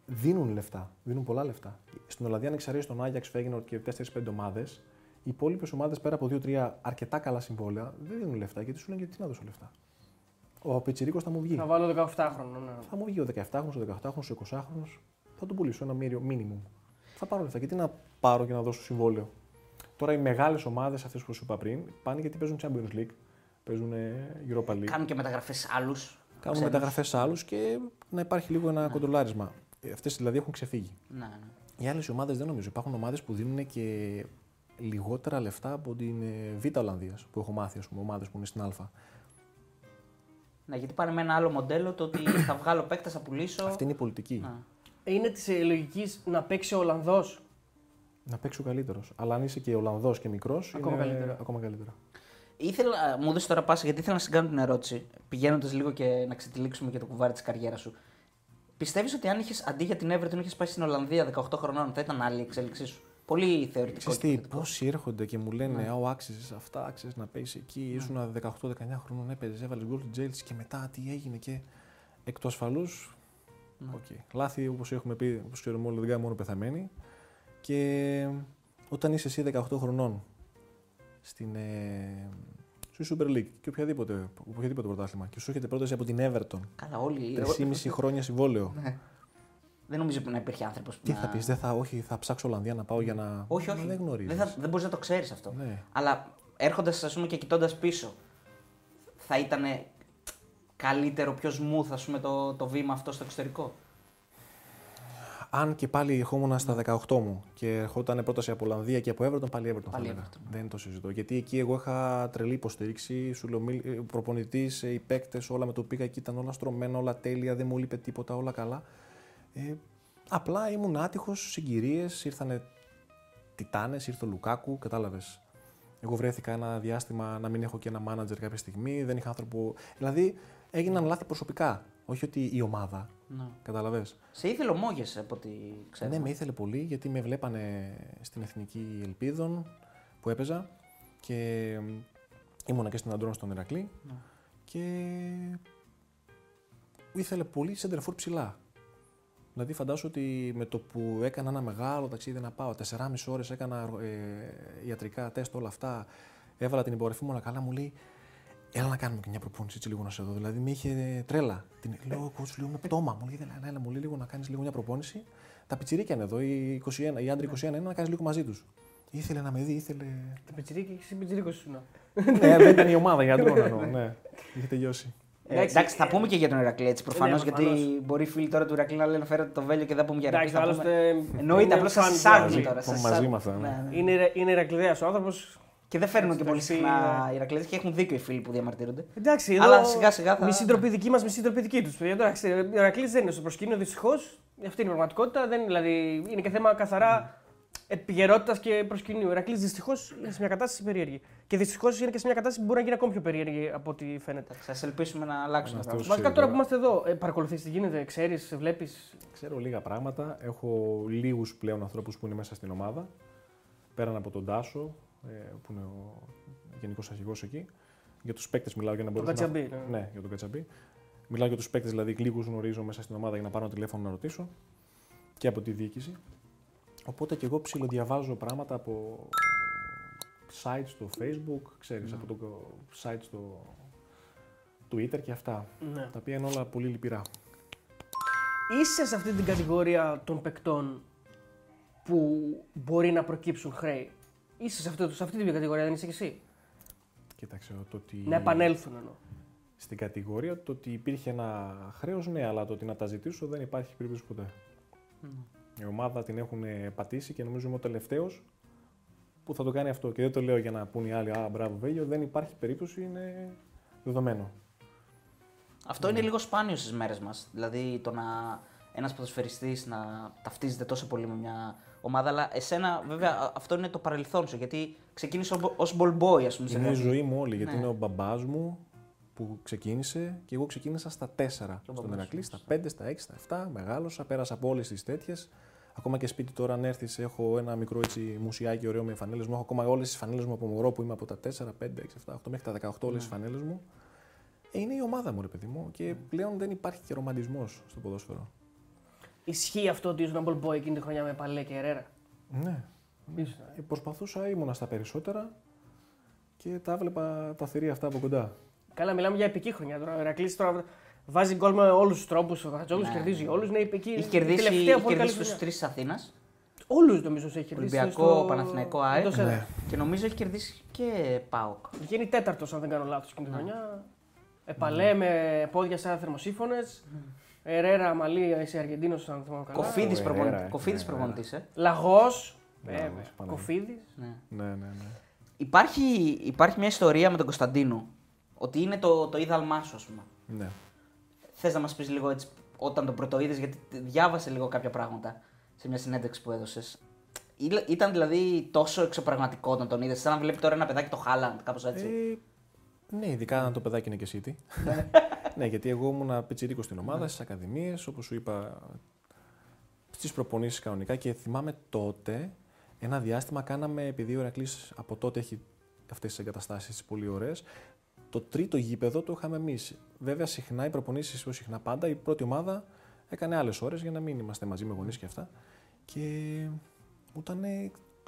δίνουν λεφτά. Δίνουν πολλά λεφτά. Στην Ολλανδία, αν εξαιρέσει τον Άγιαξ, Φέγγινορ και 4-5 ομάδες, οι υπόλοιπες ομάδες πέρα από 2-3 αρκετά καλά συμβόλαια δεν δίνουν λεφτά γιατί σου λένε γιατί να δώσω λεφτά. Ο Πιτσυρίκο θα μου βγει. Θα βάλω 17 χρόνια. Ναι. Θα μου βγει ο 17χρονο, ο 18χρονο, ο 20χρονο. Θα τον πουλήσω ένα μύριο minimum. Θα πάρω λεφτά. Γιατί να πάρω και να δώσω συμβόλαιο; Τώρα οι μεγάλες ομάδες, αυτές που σου είπα πριν, πάνε γιατί παίζουν Champions League, παίζουν ε, Europa League. Κάνουν και μεταγραφές άλλους. Κάνουν μεταγραφές σε άλλους και να υπάρχει λίγο ένα κοντολάρισμα. Αυτές δηλαδή έχουν ξεφύγει. Ναι, ναι. Οι άλλες ομάδες δεν νομίζω. Υπάρχουν ομάδες που δίνουν και λιγότερα λεφτά από την ε, Β' Ολλανδίας που έχω μάθει, ας πούμε, ομάδες που είναι στην Α. Ναι, γιατί πάνε με ένα άλλο μοντέλο το ότι θα βγάλω παίκτα, θα πουλήσω. Αυτή είναι η πολιτική. Ναι. Είναι της λογικής να παίξει ο Ολλανδός; Να παίξει ο καλύτερος. Αλλά αν είσαι και Ολλανδός και μικρός, Ακόμα είναι καλύτερα. ακόμα καλύτερα. Ήθελα, μου δώσει τώρα πάσα γιατί ήθελα να σε κάνω την ερώτηση, πηγαίνοντας λίγο και να ξετυλίξουμε και το κουβάρι της καριέρας σου. Πιστεύεις ότι αν είχες αντί για την Everton είχες πάει στην Ολλανδία 18 χρονών, θα ήταν άλλη η εξέλιξή σου; Πολύ θεωρητικό. Ξέρεις και τι, θετικό. πόσοι έρχονται και μου λένε Ναι. Α, ο άξιζες αυτά, άξιζες να παίζει εκεί. Ήσουν 18-19 χρονών, έπαιζες, έβαλες γκολ του Τσέλσι και μετά τι έγινε και εκ του ασφαλούς. Ναι. Οκ. Λάθη, όπως έχουμε πει, όπως ξέρουμε όλοι, δεν κάνουν μόνο πεθαμένοι. Και όταν είσαι εσύ 18 χρονών στην, ε, στη Super League και οποιαδήποτε, οποιαδήποτε πρωτάθλημα και σου έρχεται πρόταση από την Everton, Καλά, όλοι. 3,5 χρόνια συμβόλαιο. Ναι. Δεν νομίζω που να υπήρχε άνθρωπος που. Τι να... θα πεις, δεν θα, όχι, θα ψάξω Ολλανδία να πάω για να. Όχι, Μα όχι. Δεν γνωρίζεις. Δεν, θα, δεν μπορείς να το ξέρεις αυτό. Ναι. Αλλά έρχοντας, ας πούμε, και κοιτώντας πίσω, θα ήταν καλύτερο, πιο smooth, ας πούμε, το, το βήμα αυτό στο εξωτερικό; Αν και πάλι ερχόμουν στα 18 μου και ερχόταν πρόταση από Ολλανδία και από Everton, πάλι Everton θα Πάλι έλεγα. Everton. Δεν το συζητώ. Γιατί εκεί εγώ είχα τρελή υποστήριξη. Σου λέω, προπονητής, οι παίκτες, όλα με το πήγα εκεί ήταν όλα στρωμένα, όλα τέλεια, δεν μου λείπε τίποτα, όλα καλά. Ε, απλά ήμουν άτυχος, συγκυρίες, ήρθανε τιτάνες, ήρθε ο Λουκάκου, κατάλαβες. Εγώ βρέθηκα ένα διάστημα να μην έχω και ένα μάνατζερ κάποια στιγμή, δεν είχα άνθρωπο. Δηλαδή έγιναν λάθη προσωπικά. Όχι ότι η ομάδα. Ναι. Κατάλαβες. Σε ήθελε ο Μόγες, από ό,τι ξέρω. Ναι, με ήθελε πολύ γιατί με βλέπανε στην Εθνική Ελπίδων που έπαιζα και ήμουνα και στην Αντρών στον Ηρακλή Ναι. και ήθελε πολύ σεντερφόρ ψηλά. Δηλαδή φαντάσου ότι με το που έκανα ένα μεγάλο ταξίδι να πάω, 4,5 ώρες έκανα ε, ιατρικά τεστ όλα αυτά, έβαλα την υπογραφή μου όλα καλά, μου λέει Έλα να κάνουμε και μια προπόνηση έτσι λίγο να σε δω. Δηλαδή με είχε τρέλα. Την λέω, coach, λίγο με πτώμα. Μου λέει, έλα, έλα, μου λέει λίγο να κάνεις λίγο μια προπόνηση. Τα πιτσιρίκια είναι εδώ, οι, 21, οι άντρε 21 είναι να κάνεις λίγο μαζί τους. Ήθελε να με δει, ήθελε. Τα πιτσιρίκια και εσύ πιτσιρίκος σου να. ναι, δεν ήταν η ομάδα για αντρών εννοώ, ναι. Είχε τελειώσει. Ε, Εντάξει, εντάξει, θα πούμε και για τον Ηρακλή έτσι προφανώ. ναι, γιατί προφανώς. μπορεί οι φίλοι τώρα του Ηρακλή να λένε φέρετε το βέλιο και δεν πούμε για Εντάξει, Ηρακλή. θα πούμε. άλλωστε. Εννοείται, είναι απλώς σας φαν εισάγουν μαζί. τώρα. Πάμε σας μαζί εισάγουν. με αυτά, ναι. Ναι, ναι. Είναι, είναι Ηρακλειδέα ο άνθρωπος. Και δεν φέρνουν και πολύ Εντάξει, συχνά ναι. οι Ηρακλήδες και έχουν δίκιο οι φίλοι που διαμαρτύρονται. Εντάξει, εδώ. Αλλά σιγά σιγά θα- Μισή ντροπή δική μας, μισή ντροπή δική τους. Εντάξει, ο Ηρακλής δεν είναι στο προσκήνιο δυστυχώς. Αυτή είναι η πραγματικότητα. Δεν, είναι, δηλαδή, είναι και θέμα καθαρά επικαιρότητα και προσκυνείου. Ο Ηρακλή δυστυχώς είναι σε μια κατάσταση περίεργη. Και δυστυχώς είναι και σε μια κατάσταση που μπορεί να γίνει ακόμη πιο περίεργη από ό,τι φαίνεται. Θα ελπίσουμε να αλλάξουν τα Αυτό πράγματα. Βασικά ξέρει τώρα τώρα. που είμαστε εδώ, ε, παρακολουθείς τι γίνεται, ξέρεις, βλέπεις. Ξέρω λίγα πράγματα. Έχω λίγους πλέον ανθρώπους που είναι μέσα στην ομάδα. Πέραν από τον Τάσο, ε, που είναι ο γενικός αρχηγός εκεί. Για τους παίκτες μιλάω για να μπορέσω. Κατσαμπή, Να... ναι. ναι, για τον Κατσαμπή. Μιλάω για τους παίκτες, δηλαδή λίγους γνωρίζω μέσα στην ομάδα για να πάρω ένα τηλέφωνο να ρωτήσω. Και από τη διοίκηση. Οπότε και εγώ ψιλοδιαβάζω πράγματα από site στο facebook, ξέρεις, από το site στο, Twitter και αυτά. Ναι. Τα οποία είναι όλα πολύ λυπηρά. Είσαι σε αυτή την κατηγορία των παικτών που μπορεί να προκύψουν χρέη; Είσαι σε, αυτό, σε αυτή την κατηγορία, δεν είσαι και εσύ; Κοίταξε, το ότι. Να επανέλθουν εννοώ. Στην κατηγορία το ότι υπήρχε ένα χρέος, ναι, αλλά το ότι να τα ζητήσω δεν υπάρχει περίπτωση ποτέ. Η ομάδα την έχουν πατήσει και νομίζω είμαι ο τελευταίος που θα το κάνει αυτό. Και δεν το λέω για να πούνε οι άλλοι, Α, μπράβο, Βέλιο, δεν υπάρχει περίπτωση, είναι δεδομένο. Αυτό είναι λίγο σπάνιο στις μέρες μας. Δηλαδή το να ένας ποδοσφαιριστής να ταυτίζεται τόσο πολύ με μια ομάδα. Αλλά εσένα, βέβαια, α- αυτό είναι το παρελθόν σου. Γιατί ξεκίνησε ως ball boy, ας πούμε. σε Είναι η κάτι. ζωή μου όλη, γιατί Ναι. είναι ο μπαμπάς μου που ξεκίνησε και εγώ ξεκίνησα στα 4 στον μπαμπάς Ερακλή, σου. στα 5, στα 6, στα 7. Μεγάλωσα, πέρασα από όλες τις τέτοιες. Ακόμα και σπίτι τώρα, αν έρθεις, έχω ένα μικρό έτσι, μουσιάκι ωραίο με φανέλες μου. Έχω ακόμα όλες τις φανέλες μου από μωρό που είμαι από τα 4, 5, 6, 7, 8 μέχρι τα 18 όλες τις Ναι. φανέλες μου. Ε, είναι η ομάδα μου, ρε παιδί μου. Και πλέον δεν υπάρχει και ρομαντισμός στο ποδόσφαιρο. Ισχύει αυτό ότι ήσουν ball boy εκείνη τη χρονιά με Παλέ και Ερέρα. Ναι. Ε, προσπαθούσα, ήμουνα στα περισσότερα και τα έβλεπα τα θηρία αυτά από κοντά. Καλά, μιλάμε για επική χρονιά τώρα. Ο Ερακλής τώρα βάζει γκολ με όλους τους τρόπους. Ο Χατζόγλου Ναι, κερδίζει ναι. όλους. Είναι επική. Έχει κερδίσει, τελευταία έχει πολύ καλή κερδίσει τους χρονιά. τρεις τη Αθήνας. Όλους νομίζω σε έχει κερδίσει. Ολυμπιακό, στο- Παναθηναϊκό, ΑΕΚ. εντός έδρας. Ναι. Και νομίζω έχει κερδίσει και ΠΑΟΚ. Βγαίνει τέταρτος, αν δεν κάνω λάθος εκείνη τη Ναι. χρονιά. Επαλέ με πόδια σαν θερμοσύφωνες. Ερέρα, Μαλή, είσαι Αργεντίνος, αν θυμάμαι καλά. Κοφίδης Ο προπονητή. Ερέρα, ε. Κοφίδης Ναι, προπονητής, ε. Λαγός. Λαγός, Βέβαια. Παναγία. Κοφίδης. Ναι. Ναι, ναι, ναι. Υπάρχει, υπάρχει μια ιστορία με τον Κωνσταντίνο. Ότι είναι το, το είδαλμά σου, ας πούμε. ναι. Θες να μας πεις λίγο έτσι όταν τον πρωτοείδε, γιατί διάβασε λίγο κάποια πράγματα σε μια συνέντευξη που έδωσες. Ήταν δηλαδή τόσο εξωπραγματικό όταν τον είδες, σαν να βλέπει τώρα ένα παιδάκι το Χάλαντ, κάπως έτσι. Ε, ναι, ειδικά αν το παιδάκι είναι και City. ναι, [laughs] γιατί εγώ ήμουν πιτσιρίκος στην ομάδα, στις ακαδημίες, όπως σου είπα, στις προπονήσεις κανονικά και θυμάμαι τότε ένα διάστημα κάναμε, επειδή ο Ηρακλής από τότε έχει αυτές τις εγκαταστάσεις πολύ ωραίες, το τρίτο γήπεδο το είχαμε εμείς. Βέβαια, συχνά οι προπονήσεις, όχι συχνά πάντα, η πρώτη ομάδα έκανε άλλες ώρες για να μην είμαστε μαζί με γονείς και αυτά. Και μου ήταν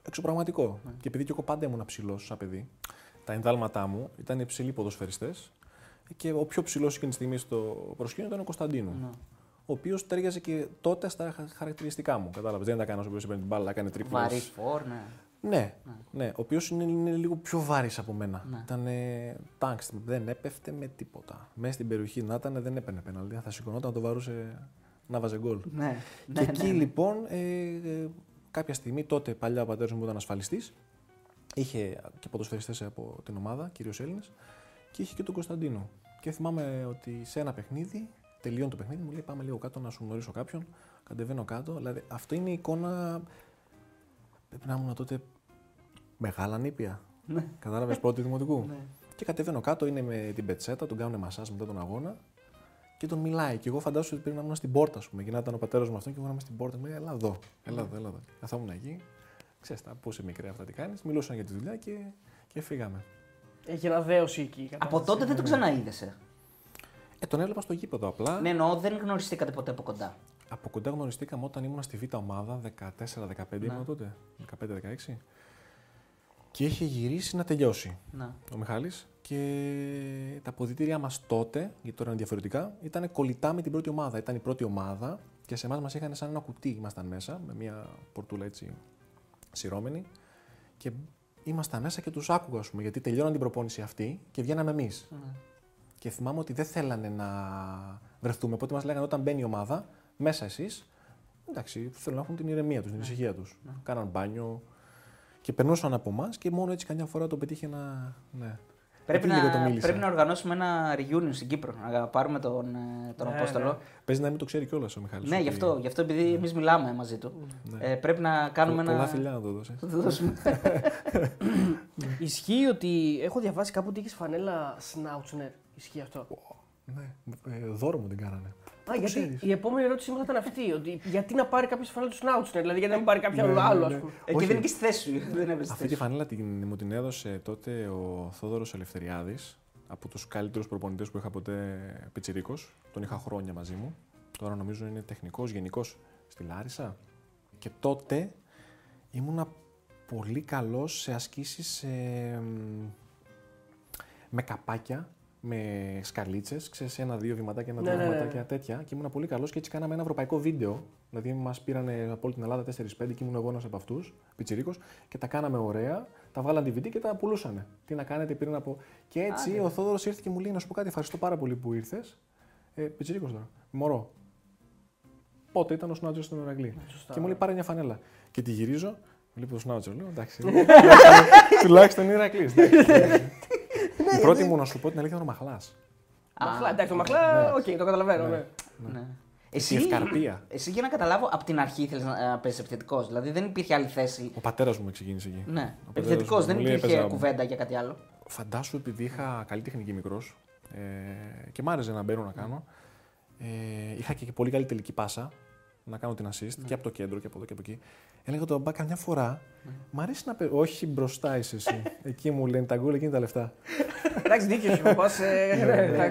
εξωπραγματικό. Και επειδή και εγώ πάντα ήμουν ψηλός σαν παιδί, τα ενδάλματά μου ήταν υψηλοί ποδοσφαιριστές και ο πιο ψηλός εκείνη τη στιγμή στο προσκήνιο ήταν ο Κωνσταντίνο. Ναι. Ο οποίος τέριαζε και τότε στα χα- χαρακτηριστικά μου. Κατάλαβες. Δεν ήταν κανένας ο οποίος έπαιρνε την μπάλα, έκανε τρίπλε. Βαρύ φόρ, ναι. Ναι, ναι. Ο οποίος είναι, είναι λίγο πιο βάρης από μένα. Ναι. Ήταν τάγκς, δεν έπεφτε με τίποτα. Μέσα στην περιοχή να ήταν δεν έπαιρνε πέναλτι. Θα σηκωνόταν να το βαρούσε να βάζε γκολ. Ναι, και ναι, εκεί ναι, ναι. λοιπόν, ε, ε, κάποια στιγμή, τότε παλιά ο πατέρας μου ήταν ασφαλιστής. Είχε και ποδοσφαιριστές από την ομάδα, κυρίως Έλληνες, και είχε και τον Κωνσταντίνο. Και θυμάμαι ότι σε ένα παιχνίδι, τελειώνει το παιχνίδι, μου λέει: Πάμε λίγο κάτω να σου γνωρίσω κάποιον. Κατεβαίνω κάτω. Δηλαδή, αυτό είναι η εικόνα. Πρέπει να ήμουν τότε μεγάλα νήπια. Ναι. Κατάλαβες πρώτη δημοτικού. Ναι. Και κατεβαίνω κάτω, είναι με την πετσέτα, τον κάνουν μασάζ μετά τον αγώνα και τον μιλάει. Και εγώ φαντάζομαι ότι πρέπει να ήμουν στην πόρτα, ας πούμε. Γινόταν ο πατέρας μου αυτό και εγώ να είμαι στην πόρτα. Μου λέει, Ελά εδώ, ελά εδώ, ελά εδώ. Καθόμουν εκεί. Ξέρεις τα, πόσο μικρή αυτά τι κάνεις. Μιλούσαν για τη δουλειά και, και φύγαμε. Έχει ένα δέωση εκεί. η Από κατάσταση. τότε δεν τον ξαναείδε. Ε, τον έβλεπα στο γήπεδο απλά. Ναι, εννοώ δεν γνωριστήκατε ποτέ από κοντά. Από κοντά γνωριστήκαμε όταν ήμουν στη Β' ομάδα, 14-15 ήμουν τότε. 15-16. Και είχε γυρίσει να τελειώσει. Να. ο Μιχάλης και τα αποδητήριά μας τότε, γιατί τώρα είναι διαφορετικά, ήταν κολλητά με την πρώτη ομάδα. Ήταν η πρώτη ομάδα και σε εμάς μας είχαν σαν ένα κουτί, ήμασταν μέσα, με μια πορτούλα έτσι σειρώμενη και ήμασταν μέσα και τους άκουγα, ας πούμε, γιατί τελειώναν την προπόνηση αυτή και βγαίναμε εμείς. Ναι. Και θυμάμαι ότι δεν θέλανε να βρεθούμε, οπότε μας λέγανε όταν μπαίνει η ομάδα, μέσα εσείς, εντάξει, θέλουν να έχουν την ηρεμία τους, την ησυχία τους. Κάναν μπάνιο και περνούσαν από εμάς και μόνο έτσι καμιά φορά το πετύχε να... Ναι. Πρέπει Εκεί λίγο να, το μίλησα. πρέπει να οργανώσουμε ένα reunion στην Κύπρο. Να πάρουμε τον, ε, τον Ναι, Απόστολο. ναι. Παίζει να μην το ξέρει κιόλας ο Μιχάλης. Ναι, ότι- γι' αυτό, γι' αυτό επειδή εμείς μιλάμε μαζί του. Ναι. Ε, πρέπει να κάνουμε Πολλά ένα. φιλιά να το δώσεις. Θα του δώσουμε. [laughs] Ισχύει ότι έχω διαβάσει κάπου ότι είχες φανέλα Σνάουτσνερ. Ισχύει αυτό; Ναι, ε, δώρο μου την κάνανε. Α, γιατί ξέρεις; η επόμενη ερώτησή μου θα ήταν αυτή. Ότι γιατί να πάρει κάποιος φανέλα του Σνάουτσνερ, δηλαδή γιατί να μην πάρει κάποιον Ναι, ναι, άλλο, ας ναι. πούμε. Εκεί Όχι. δεν είναι και στη θέση σου. [laughs] Δεν έπαιζε στη Αυτή θέση τη σου. φανέλα την, μου την έδωσε τότε ο Θόδωρος Ελευθεριάδης, από τους καλύτερους προπονητές που είχα ποτέ πιτσιρίκος. Τον είχα χρόνια μαζί μου. Τώρα νομίζω είναι τεχνικός, γενικός στη Λάρισα. Και τότε ήμουνα πολύ καλός σε ασκήσεις ε, μ, με καπάκια με σκαλίτσες, ξέρεις, ένα-δύο βηματάκια, ένα-δύο Ναι, ναι, ναι. βηματάκια τέτοια. Και ήμουν πολύ καλός και έτσι κάναμε ένα ευρωπαϊκό βίντεο. Δηλαδή, μας πήραν από όλη την Ελλάδα 4-5 και ήμουν εγώ ένας από αυτούς, πιτσιρίκος, και τα κάναμε ωραία. Τα βγάλαν DVD και τα πουλούσαν. Τι να κάνετε, πήραν από. Και έτσι ο Θόδωρος ήρθε και μου λέει: Να σου πω κάτι, ευχαριστώ πάρα πολύ που ήρθες. Ε, πιτσιρίκος τώρα. Μωρό. Πότε ήταν ο Σνάτζο στον Ηρακλή. σωστά. Και μου λέει: Πάρε μια φανέλα. Και τη γυρίζω, βλέπω το Σνάτζο. Λέω: Εντάξει. [laughs] Τουλάχιστον είναι Ηρακλή. [laughs] Η πρώτη μου να σου πω την αλήθεια ήταν ο Μαχλά. Μαχλά, εντάξει, το μαχλά, οκ, το καταλαβαίνω. ναι. Ναι. Η Εσύ, ευκαρπία. εσύ για να καταλάβω, από την αρχή ήθελες να παίζει επιθετικός. Δηλαδή δεν υπήρχε άλλη θέση. Ο πατέρας μου με ξεκίνησε εκεί. Ναι, πατέρας επιθετικός, μου δεν μου λέει, υπήρχε έπαιζα- κουβέντα για κάτι άλλο. Φαντάσου επειδή είχα καλή τεχνική μικρός ε, και μ' άρεσε να μπαίνω να κάνω. Ε, είχα και πολύ καλή τελική πάσα να κάνω την assist και από το κέντρο και από εδώ και από εκεί. Έλεγα τον μπα καμιά φορά. Μ' αρέσει να παίρνω. Όχι μπροστά είσαι εσύ. [laughs] εκεί μου λένε τα γκολ, εκείνη τα λεφτά. Εντάξει, δίκιο σου. Πα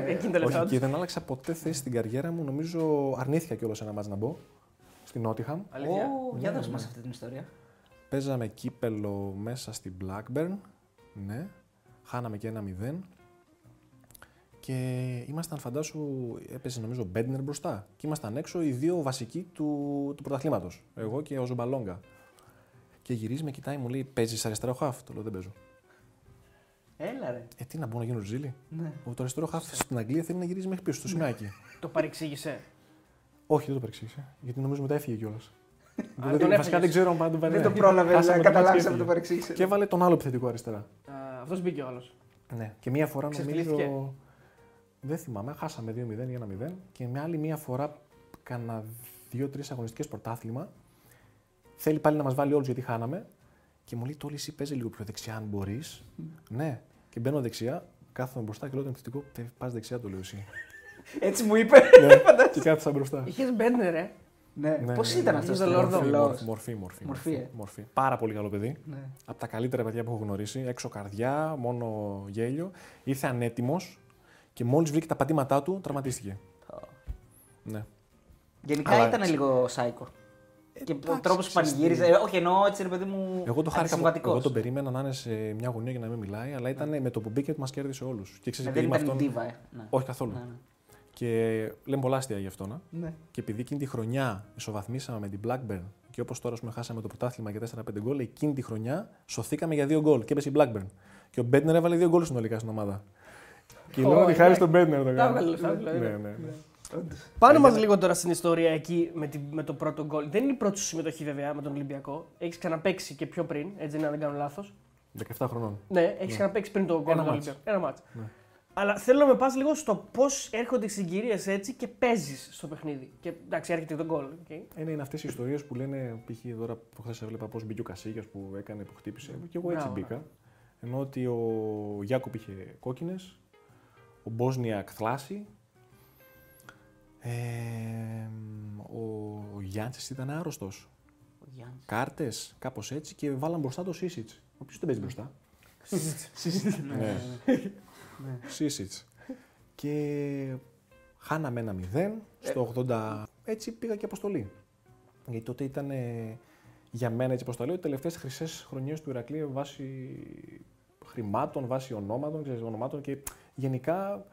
εκείνη τα λεφτά Όχι, τους. και δεν άλλαξα ποτέ θέση στην καριέρα μου. Νομίζω αρνήθηκα κιόλας ένα μάτς να μπω. Στην Νότιχαμ. Αλήθεια. Ω, για δώσ' μας αυτή την ιστορία. Παίζαμε κύπελο μέσα στην Blackburn. Ναι. Χάναμε και ένα 0. Και ήμασταν, φαντάσου, έπαιζε νομίζω Μπέντνερ μπροστά. Και ήμασταν έξω οι δύο βασικοί του, του πρωταθλήματος. Εγώ και ο Ζομπαλόγκα. Και γυρίζει, με κοιτάει, μου λέει: Παίζεις αριστερό χαφ; Το λέω: Δεν παίζω. Έλα ρε. Ε, τι να μπω να γίνω ζήλι. Ναι. Ο το αριστερό χαφ στην Αγγλία θέλει να γυρίζει μέχρι πίσω, στο σημαίακι. Το παρεξήγησε. Όχι, δεν το παρεξήγησε. Γιατί νομίζω μετά έφυγε κιόλας. τον Βασικά έφαγες. δεν ξέρω αν πάντα τον Δεν παρέ- το πρόλαβες Χάσαμε να το μάτς καταλάβει και αυτό το έφυγε. παρεξήγησε. Και έβαλε τον άλλο επιθετικό αριστερά. Αυτός μπήκε ο άλλος. Ναι. Και μία φορά Ξεφτυλίστηκε. νομίζω. Δεν θυμάμαι, χάσαμε 2-0 ή 1-0. Και με άλλη μία φορά, κάνα 2-3 αγωνιστικές πρωτάθλημα, θέλει πάλι να μας βάλει όλους γιατί χάναμε. Και μου λέει: Τόλι, εσύ παίζει λίγο πιο δεξιά, αν μπορείς. Ναι. Και μπαίνω δεξιά, κάθομαι μπροστά και λέω τον επιθετικό: Πας δεξιά, το λέω εσύ. Έτσι μου είπε. ναι. [laughs] Και κάθισα μπροστά. Είχες μπέντερ, ε. Ναι. Ναι, Πώς ναι, ήταν ναι. αυτός Είσαι το Lord of Lord of Lords. Lords. Μορφή, μορφή. Μορφή, ε. μορφή. Πάρα πολύ καλό παιδί. Ναι. Από τα καλύτερα παιδιά που έχω γνωρίσει. Έξω καρδιά, μόνο γέλιο. Ήρθε ανέτοιμος και μόλις βρήκε τα πατήματά του, τραυματίστηκε. Ναι. Γενικά Αλλά- ήταν λίγο σάικο. Και ο εντάξει, τρόπος που ξέρεις πανηγύριζε. τι. ε, Όχι, εννοώ έτσι ρε παιδί μου. Εγώ, το χάρηκα, αντισυμβατικός. εγώ τον περίμενα να είναι σε μια γωνία για να μην μιλάει, αλλά ήταν με το που μπήκε μας κέρδισε όλους. Και Ναι, ξέρει δεν με ήταν αυτόν. ντίβα, ε. Ναι. Όχι καθόλου. Ναι, ναι. Και λέμε πολλά αστεία γι' αυτό. Να. Ναι. Και επειδή εκείνη τη χρονιά ισοβαθμίσαμε με την Blackburn και όπως τώρα πούμε, χάσαμε το πρωτάθλημα για 4-5 γκολ, εκείνη τη χρονιά σωθήκαμε για 2 γκολ και έπεσε η Blackburn. Και ο Μπέντνερ έβαλε 2 γκολ συνολικά στην ομάδα. Και Ω, λέω ότι χάρη εντάξει. στον Μπέντνερ το Τα κάνω. έβγαλε λεφτά, δηλαδή. Ναι, ναι, ναι. Πάμε μας λίγο τώρα στην ιστορία εκεί με, τη, με το πρώτο γκολ. Δεν είναι η πρώτη σου συμμετοχή βέβαια με τον Ολυμπιακό. Έχεις ξαναπέξει και πιο πριν, έτσι δεν είναι, αν δεν κάνω λάθος. 17 χρονών. Ναι, έχεις ξαναπέξει πριν το γκολ Ένα με τον μάτς. Ολυμπιακό. Ένα μάτς. Ναι. Αλλά θέλω να με πας λίγο στο πώς έρχονται οι συγκυρίες έτσι και παίζεις στο παιχνίδι. Και εντάξει, έρχεται το γκολ. Okay. Είναι, είναι αυτές οι ιστορίες που λένε, π.χ. τώρα που χθε έβλεπα πώς μπήκε ο Κασίγια που έκανε, που χτύπησε. Και εγώ έτσι Μπράβο, μπήκα. Ενώ ότι ο Γιάκοπ είχε κόκκινες, ο Μπόσνιακ θλάση. Ε, ο Γιάννη ήταν άρρωστος. Ο Γιάννης. Κάρτες, κάπως έτσι και βάλαν μπροστά το Σίσιτς. Ο οποίος δεν παίζει μπροστά. [laughs] Ναι. Σίσιτς. και χάναμε ένα 0 στο 80. Έτσι πήγα και αποστολή. Γιατί τότε ήταν ε, για μένα, έτσι όπω το λέω, οι τελευταίες χρυσές χρονιές του Ηρακλή βάσει χρημάτων, βάσει ονόματων, ξέρεις, ονομάτων και γενικά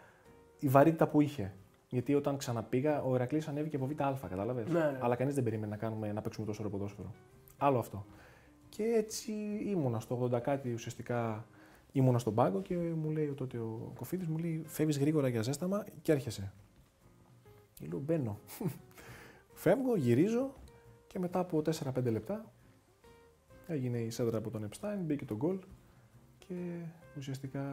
η βαρύτητα που είχε. Γιατί όταν ξαναπήγα, ο Ηρακλή ανέβηκε από ΒΑ, κατάλαβες; Ναι, ναι. Αλλά κανείς δεν περίμενε να, κάνουμε, να παίξουμε τόσο ωραίο ποδόσφαιρο. Άλλο αυτό. Και έτσι ήμουνα στο 80 κάτι ουσιαστικά. Ήμουνα στον πάγκο και μου λέει τότε ο Κοφίδης, μου λέει: Φεύγεις γρήγορα για ζέσταμα και έρχεσαι. Και λέω: Μπαίνω. [laughs] Φεύγω, γυρίζω και μετά από 4-5 λεπτά έγινε η σέντρα από τον Επστάιν, μπήκε το γκολ και ουσιαστικά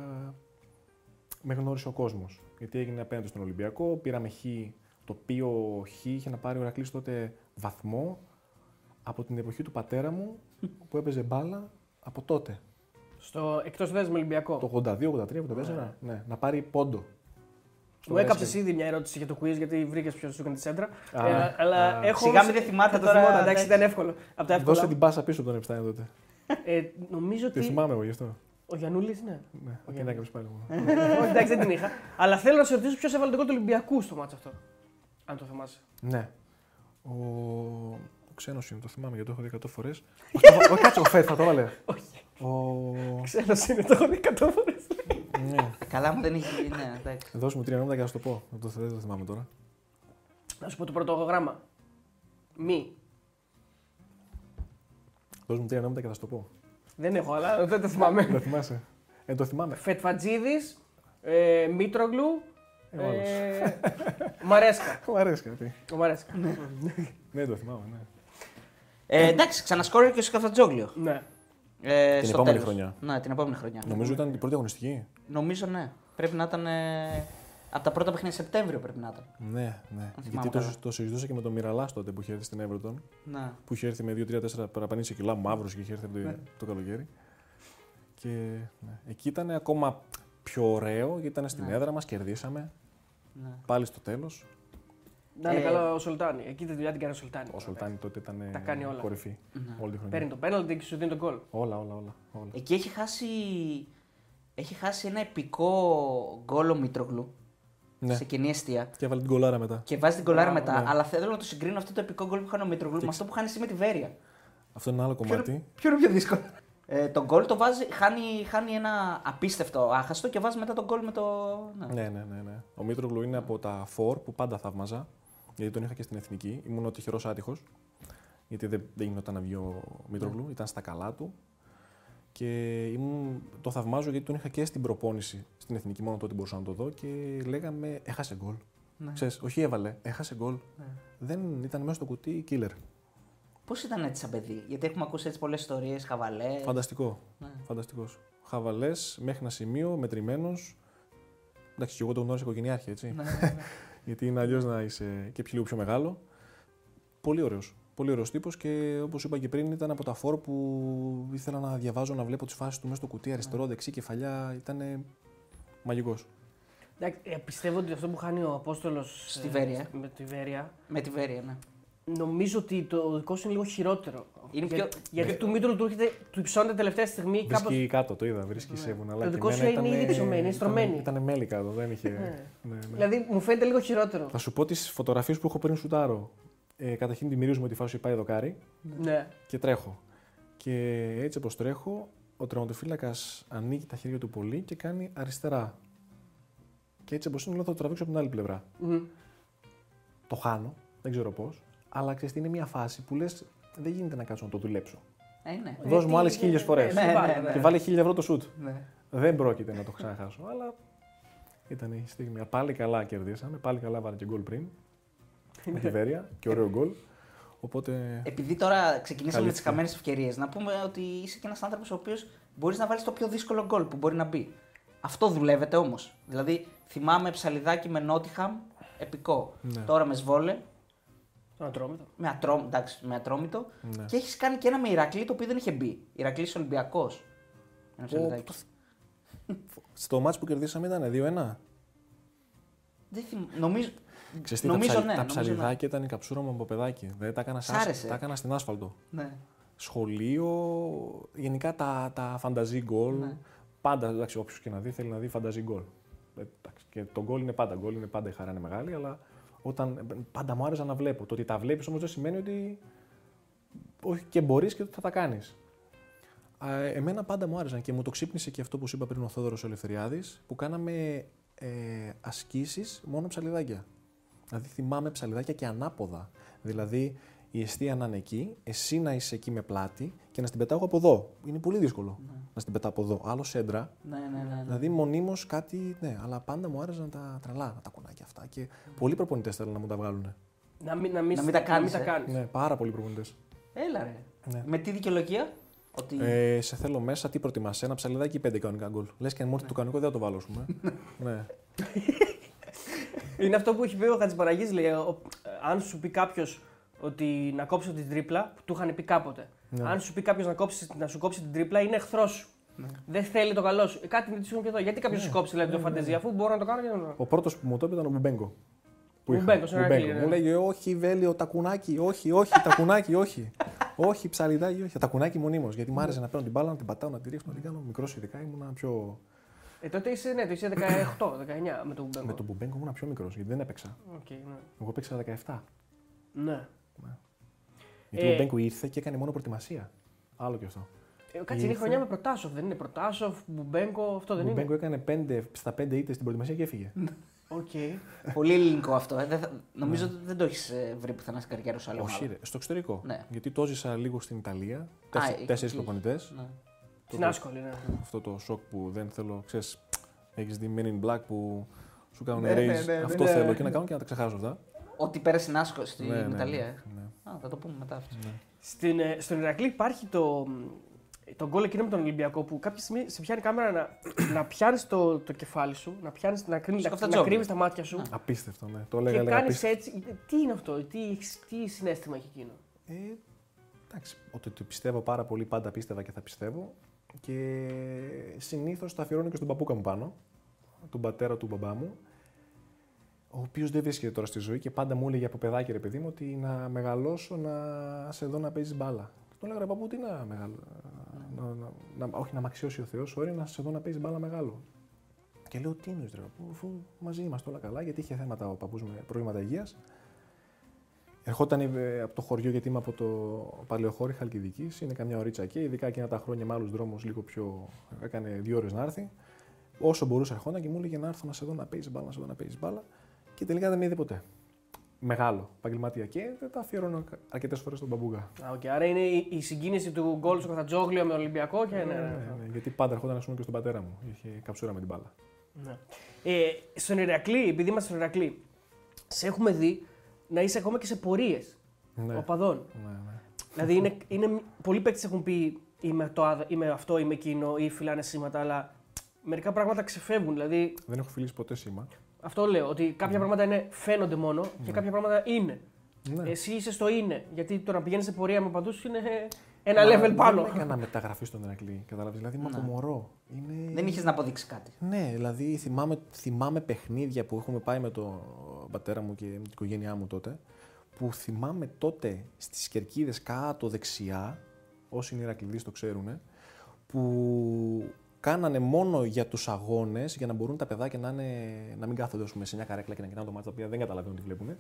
με γνώρισε ο κόσμος. Γιατί έγινε απέναντι στον Ολυμπιακό, πήραμε χ, το οποίο χ είχε να πάρει ο Ηρακλής τότε βαθμό από την εποχή του πατέρα μου [laughs] που έπαιζε μπάλα από τότε. Στο εκτός θέση με Ολυμπιακό. Το 82, 83, 84, ναι, να πάρει πόντο. Στο Μου έκαψες wrestling. ήδη μια ερώτηση για το quiz γιατί βρήκες ποιος σου έκανε τη σέντρα. Α, Ε, αλλά α. έχω. Σιγά όμως- μην δεν θυμάται θα το τώρα, θυμόταν, εντάξει, εντάξει. ήταν εύκολο. Από τα εύκολα. Δώσε την πάσα πίσω από τον Επστάιν τότε. Ε, νομίζω Τη ότι. θυμάμαι εγώ γι' αυτό. Ο Γιανούλη, ναι. Ναι, την έκαψε πάλι μου. [laughs] Όχι, εντάξει, δεν την είχα. Αλλά θέλω να σε ρωτήσω ποιος έβαλε το γκολ του Ολυμπιακού στο μάτσο αυτό. Αν το θυμάσαι. Ναι. Ο, ο ξένος είναι, το θυμάμαι γιατί το έχω δει 100 φορές. [laughs] Όχι, κάτσε, ο Φέτ θα το έβαλε. Όχι. Ο... Ξέρω είναι, το έχω δει 100 φορές. ναι. Καλά μου δεν είχε. Ναι, εντάξει. Δώσ' μου τρία νόματα και θα σου το πω. Δεν το, δεν το θυμάμαι τώρα. Να σου πω το πρώτο γράμμα. Μη. Δώσ' μου τρία νόματα και θα σου το πω. Δεν έχω, αλλά δεν το θυμάμαι. Δεν θυμάσαι. Ε, το θυμάμαι. Φετφατζίδης, ε, Μήτρογλου, Ε, ο άλλος. ε, Μαρέσκα. Μου αρέσει κάτι. Ο Μαρέσκα. Ναι, το θυμάμαι, ναι. Ε, εντάξει, ξανασκόρε και ο Σκαφτατζόγλιο. ναι. Ε, Την στο επόμενη τέλος. χρονιά. Ναι, την επόμενη χρονιά. Νομίζω ήταν την πρώτη αγωνιστική. Νομίζω ναι. Πρέπει να ήταν. Ε, από τα πρώτα παιχνίδια Σεπτέμβριο πρέπει να ήταν. Ναι, ναι. θυμάμαι Γιατί το, καλά. το συζητούσα και με τον Μιραλά τότε που είχε έρθει στην Everton. Ναι. Που είχε έρθει με 2-3-4 παραπανήσεις κιλά, μαύρος και είχε έρθει από το, Ναι. το καλοκαίρι. Και ναι. εκεί ήταν ακόμα πιο ωραίο γιατί ήταν στην Ναι. έδρα μας, κερδίσαμε. ναι. Πάλι στο τέλος. Να είναι Ε, καλά ο Σολτάνη. Εκεί τη δουλειά την κάνει ο Σολτάνη. Ο Σολτάνη τότε ήταν Τα κάνει όλα. κορυφή Ναι. όλη τη χρονιά. Παίρνει το πέναλτι και σου δίνει τον κόλ. Όλα, όλα, όλα. όλα. Εκεί έχει χάσει, έχει χάσει ένα επικό γκολ ο Μήτρογλου Ναι. σε κοινή αιστεία. Και έβαλε την κολάρα μετά. Και βάζει την κολάρα Μπράβο, μετά. ναι. Αλλά θέλω να το συγκρίνω αυτό το επικό γκολ που χάνει ο Μήτρογλου με αυτό που χάνει εσύ με τη Βέρεια. Αυτό είναι ένα άλλο Ποιο, κομμάτι. είναι- ποιο είναι πιο δύσκολο; Ε, το γκολ το βάζει, χάνει, χάνει ένα απίστευτο άχαστο και βάζει μετά τον γκολ με το. Ναι. Ναι, ναι, ναι, ναι. Ο Μήτρογλου είναι από τα φορ που πάντα θαύμαζα. Γιατί τον είχα και στην εθνική. Ήμουν ο τυχερό άτυχος. Γιατί δεν, δεν γινόταν να βγει ο Μήτρογλου. Ήταν στα καλά του. Και ήμουν, το θαυμάζω γιατί τον είχα και στην προπόνηση στην εθνική. Μόνο τότε μπορούσα να το δω. Και λέγαμε, έχασε γκολ. Ναι. Ξέρεις, όχι έβαλε, έχασε γκολ. Ναι. Δεν ήταν μέσα στο κουτί killer. Πώς ήταν έτσι σαν παιδί, Γιατί έχουμε ακούσει έτσι πολλές ιστορίες, χαβαλές. Φανταστικό. Ναι. Φανταστικός. Χαβαλές μέχρι ένα σημείο, μετρημένος. Εντάξει, και εγώ τον γνώρισα οικογενειάρχη, έτσι. Ναι, ναι, ναι. [laughs] Γιατί είναι αλλιώς να είσαι και πιο λίγο πιο μεγάλο. Πολύ ωραίος. Πολύ ωραίος τύπος και όπως είπα και πριν, ήταν από τα φόρ που ήθελα να διαβάζω, να βλέπω τις φάσεις του μέσα στο κουτί, αριστερό, δεξί, κεφαλιά. Ήταν μαγικός. Εντάξει, ε, πιστεύω ότι αυτό που χάνει ο Απόστολος Στη Βέρεια. με τη Βέρεια, με τη Βέρεια, ναι. νομίζω ότι το δικό σου είναι λίγο χειρότερο. Είναι Για- πιο- Γιατί του Μήτρου του, έρχεται, του υψώνεται τελευταία στιγμή κάπως... Βρίσκει κάτω, το είδα, βρίσκει σε βουναλάκι. Το δικό σου είναι ήδη ψωμένη, είναι στρωμένη. Ήταν, μέλι κάτω, δεν είχε. Ναι. ναι, ναι. Δηλαδή μου φαίνεται λίγο χειρότερο. Θα σου πω τις φωτογραφίες που έχω πριν σουτάρω. Ε, καταρχήν τη μυρίζουμε τη φάση πάει δοκάρι Ναι. και τρέχω. Και έτσι όπως τρέχω, ο τερματοφύλακας ανοίγει τα χέρια του πολύ και κάνει αριστερά. Και έτσι όπως είναι, λέω θα το τραβήξω από την άλλη πλευρά. Μμμ. Το χάνω, δεν ξέρω πώς. Αλλά ξέρεις, είναι μια φάση που λες: Δεν γίνεται να κάτσω να το δουλέψω. Ε, ναι. Δώσ' μου τι- άλλες ναι, χίλιες ναι, φορές. ναι, Ναι, βάλε, ναι, ναι. Και βάλε χίλια ευρώ το σουτ. ναι. Δεν πρόκειται να το ξαναχάσω. Αλλά ήταν η στιγμή. Πάλι καλά κερδίσαμε. Πάλι καλά βάλε και γκολ πριν. Με τη Βέρεια και ωραίο γκολ. Οπότε. Επειδή τώρα ξεκινήσαμε με τις Καλύφθηκε. χαμένες ευκαιρίες, να πούμε ότι είσαι και ένας άνθρωπος ο οποίος μπορείς να βάλεις το πιο δύσκολο γκολ που μπορεί να μπει. Αυτό δουλεύεται όμως. Δηλαδή, θυμάμαι ψαλιδάκι με Νότιχαμ, επικό. Ναι. Τώρα με Σβόλε, Το ατρόμητο. με, ατρό, εντάξει, με ατρόμητο. Ναι. Και έχεις κάνει και ένα με Ηρακλή το οποίο δεν είχε μπει. Ηρακλής Ολυμπιακός. Ένα ψαλιδάκι. Στο μάτς που κερδίσαμε ήταν 2-1. Δεν θυμ... Νομίζω, Ξέρεις τι, νομίζω τα, ψαλ- ναι. τα νομίζω ναι. ψαλιδάκια ήταν η καψούρα μου από παιδάκι. Δεν τα έκανα, Σ' σαν- άρεσε; τα έκανα στην άσφαλτο. Ναι. Σχολείο, γενικά τα, τα φανταζή γκολ. Ναι. Πάντα, εντάξει, όποιος και να δει θέλει να δει φανταζή γκολ. Ε, εντάξει, και το γκολ είναι πάντα γκολ, είναι πάντα η χαρά είναι μεγάλη, αλλά όταν, πάντα μου άρεσε να βλέπω. Το ότι τα βλέπεις όμως δεν σημαίνει ότι όχι και μπορείς και ότι θα τα κάνεις. Εμένα πάντα μου άρεσαν και μου το ξύπνησε και αυτό που σου είπα πριν ο Θόδωρος Ελευθεριάδης που κάναμε ε, ασκήσεις μόνο ψαλιδάκια. Δηλαδή θυμάμαι ψαλιδάκια και ανάποδα. Δηλαδή η αιστεία να είναι εκεί, εσύ να είσαι εκεί με πλάτη και να στην πετάω από εδώ. Είναι πολύ δύσκολο να στην πετάω από εδώ. Άλλο σέντρα. Ναι, ναι, ναι, ναι. Δηλαδή μονίμως κάτι. Ναι, αλλά πάντα μου άρεσαν τα τρελά τα κουνάκια αυτά. Και πολλοί προπονητές θέλουν να μου τα βγάλουν. Να μην, να μην, Να μην τα κάνεις, Να ε. μην τα κάνεις. Ναι, πάρα πολλοί προπονητές. Έλα ρε. Ναι. Με τι δικαιολογία; Ότι... Ε, σε θέλω μέσα, τι προτιμάς, ένα ψαλιδάκι ή πέντε κανονικά γκολ. Λες και αν μου έρθει το κανονικό δεν θα το βάλω, ας πούμε. [laughs] ναι. Είναι αυτό που έχει πει ο Χατζηπαραγής, λέει, ο- αν σου πει κάποιος ότι να κόψω την τρίπλα, που του είχαν πει κάποτε. Ναι. Αν σου πει κάποιος να, κόψεις- να σου κόψει την τρίπλα, είναι εχθρός σου. Δεν θέλει το καλό σου. Ε, κάτι με της σου και εδώ. Γιατί κάποιος σου κόψει δηλαδή, το φαντεζία, αφού μπορώ να το κάνω και να το Ο πρώτος που μου το είπε ήταν ο Μπουμπέγκο. Που είχα. Μπουμπέγκο, στον Μπουμπέγκο. Ηρακλή, ναι. Μου λέγε Όχι, Βέλιο, τακουνάκι, όχι, όχι, τακουνάκι, όχι. όχι, ψαλιδάκι, όχι. Τακουνάκι μονίμως. Γιατί μου άρεσε να παίρνω την μπάλα, να την πατάω, να τη ρίχνω, να την κάνω. Μικρός ειδικά ήμουν πιο. Ε, τότε είσαι, ναι, το είσαι 18, 19 με τον Μπέγκο. Με τον Μπουμπέγκο ήμουν πιο μικρός γιατί δεν έπαιξα. Οκ, ναι. Εγώ έπαιξα 17. ναι. Γιατί Ε. ο Μπουμπέγκο ήρθε και έκανε μόνο προετοιμασία. Άλλο και αυτό. Ε, Κάτσε, είναι Ήρθε. χρονιά με Προτάσοφ, δεν είναι Προτάσοφ, Μπουμπέγκο, αυτό δεν Ο είναι; Μπέγκο έκανε 5 στα 5 ήττες στην προετοιμασία και έφυγε. Οκ. Πολύ ελληνικό αυτό. Ε. Δεν θα- νομίζω ότι δεν το έχεις βρει πουθενά στην καριέρα σου άλλο. Ναι. Όχι, ρε, στο εξωτερικό. Ναι. Γιατί το ζήσα λίγο στην Ιταλία. εκεί- Τέσσερις εκεί. προπονητές. Ναι. Στην άσκολη, ναι. Αυτό το σοκ που δεν θέλω, ξέρεις, έχεις δει Men in Black που σου κάνουν Ναι, ναι, raise. ναι, ναι, αυτό ναι. θέλω και να κάνω και να τα ξεχάσω αυτά. Ότι πέρασε στην Άσκο στην Ναι, ναι, Ιταλία. ναι, ε. ναι. Α, θα το πούμε μετά αυτό. Στην, ε, στον Ηρακλή υπάρχει το, το γκολ εκείνο με τον Ολυμπιακό που κάποια στιγμή σε πιάνει η κάμερα να, να πιάνεις το, το κεφάλι σου, να, πιάνεις, να, κρίνεις, Στο να, καφτατζόγλιο. κρύβεις τα μάτια σου Απίστευτο, ναι. Το έλεγα, και έλεγα κάνεις απίστευτο. έτσι. Τι είναι αυτό, τι, τι συνέστημα έχει εκείνο; Ε, εντάξει, ότι το πιστεύω πάρα πολύ, πάντα πίστευα και θα πιστεύω. Και συνήθως τα αφιερώνω και στον παππούκα μου πάνω, τον πατέρα του μπαμπά μου, ο οποίος δεν βρίσκεται τώρα στη ζωή και πάντα μου έλεγε από παιδάκι ρε παιδί μου ότι να μεγαλώσω να σε δω να παίζεις μπάλα. Και του έλεγα ρε παππού, τι να μεγαλώ. Να, να, να, όχι να μ' αξιώσει ο Θεός, ωραία, να σε δω να παίζεις μπάλα μεγάλο. Και λέω τι είναι, ρε παππού, αφού μαζί είμαστε όλα καλά, γιατί είχε θέματα ο παππούς με προβλήματα υγείας. Ερχόταν ε, από το χωριό, γιατί είμαι από το Παλαιοχώρι Χαλκιδικής, είναι καμιά ωρίτσα εκεί. Ειδικά εκείνα τα χρόνια με άλλους δρόμους, λίγο πιο. έκανε δύο ώρες να έρθει. Όσο μπορούσε, ερχόταν και μου έλεγε να έρθω να σε δω να παίζεις μπάλα, να σε δω να παίζεις μπάλα. Και τελικά δεν με είδε ποτέ. Μεγάλο επαγγελματία. Και δεν τα αφιερώνω αρκετές φορές στον παππού. Α, οκ. Άρα είναι η, η συγκίνηση του γκολ στο Καυτανζόγλειο με τον Ολυμπιακό και. Ναι, ναι, ναι. γιατί πάντα ερχόταν να πούμε και στον πατέρα μου. Είχε καψούρα με την μπάλα. Ναι. Ε, στον Ηρακλή, επειδή είμαστε στον Ηρακλή, σε έχουμε δει να είσαι ακόμα και σε πορείες Ναι. οπαδών. Ναι, ναι. δηλαδή, είναι, είναι, πολλοί παίκτες έχουν πει είμαι, το, άδε- είμαι αυτό, είμαι εκείνο ή φυλάνε σήματα, αλλά μερικά πράγματα ξεφεύγουν. Δηλαδή, Δεν έχω φιλήσει ποτέ σήμα. αυτό λέω, ότι κάποια πράγματα είναι, φαίνονται μόνο και κάποια πράγματα είναι. Ναι. Εσύ είσαι στο είναι. Γιατί το να πηγαίνεις σε πορεία με παντούς είναι ένα Μα level πάνω. Δεν έκανα μεταγραφή στον Ηρακλή. Κατάλαβες. Δηλαδή, είμαι από μωρό. Είναι... Δεν είχες να αποδείξεις κάτι. Ναι, δηλαδή θυμάμαι, θυμάμαι παιχνίδια που έχουμε πάει με τον πατέρα μου και με την οικογένειά μου τότε, που θυμάμαι τότε στις κερκίδες κάτω δεξιά, όσοι είναι Ηρακλειδείς το ξέρουν, που κάνανε μόνο για τους αγώνες, για να μπορούν τα παιδάκια να, είναι, να μην κάθονται ας πούμε, σε μια καρέκλα και να κοιτάνε το μάτι, τα οποία δεν καταλαβαίνουν τι βλέπουν.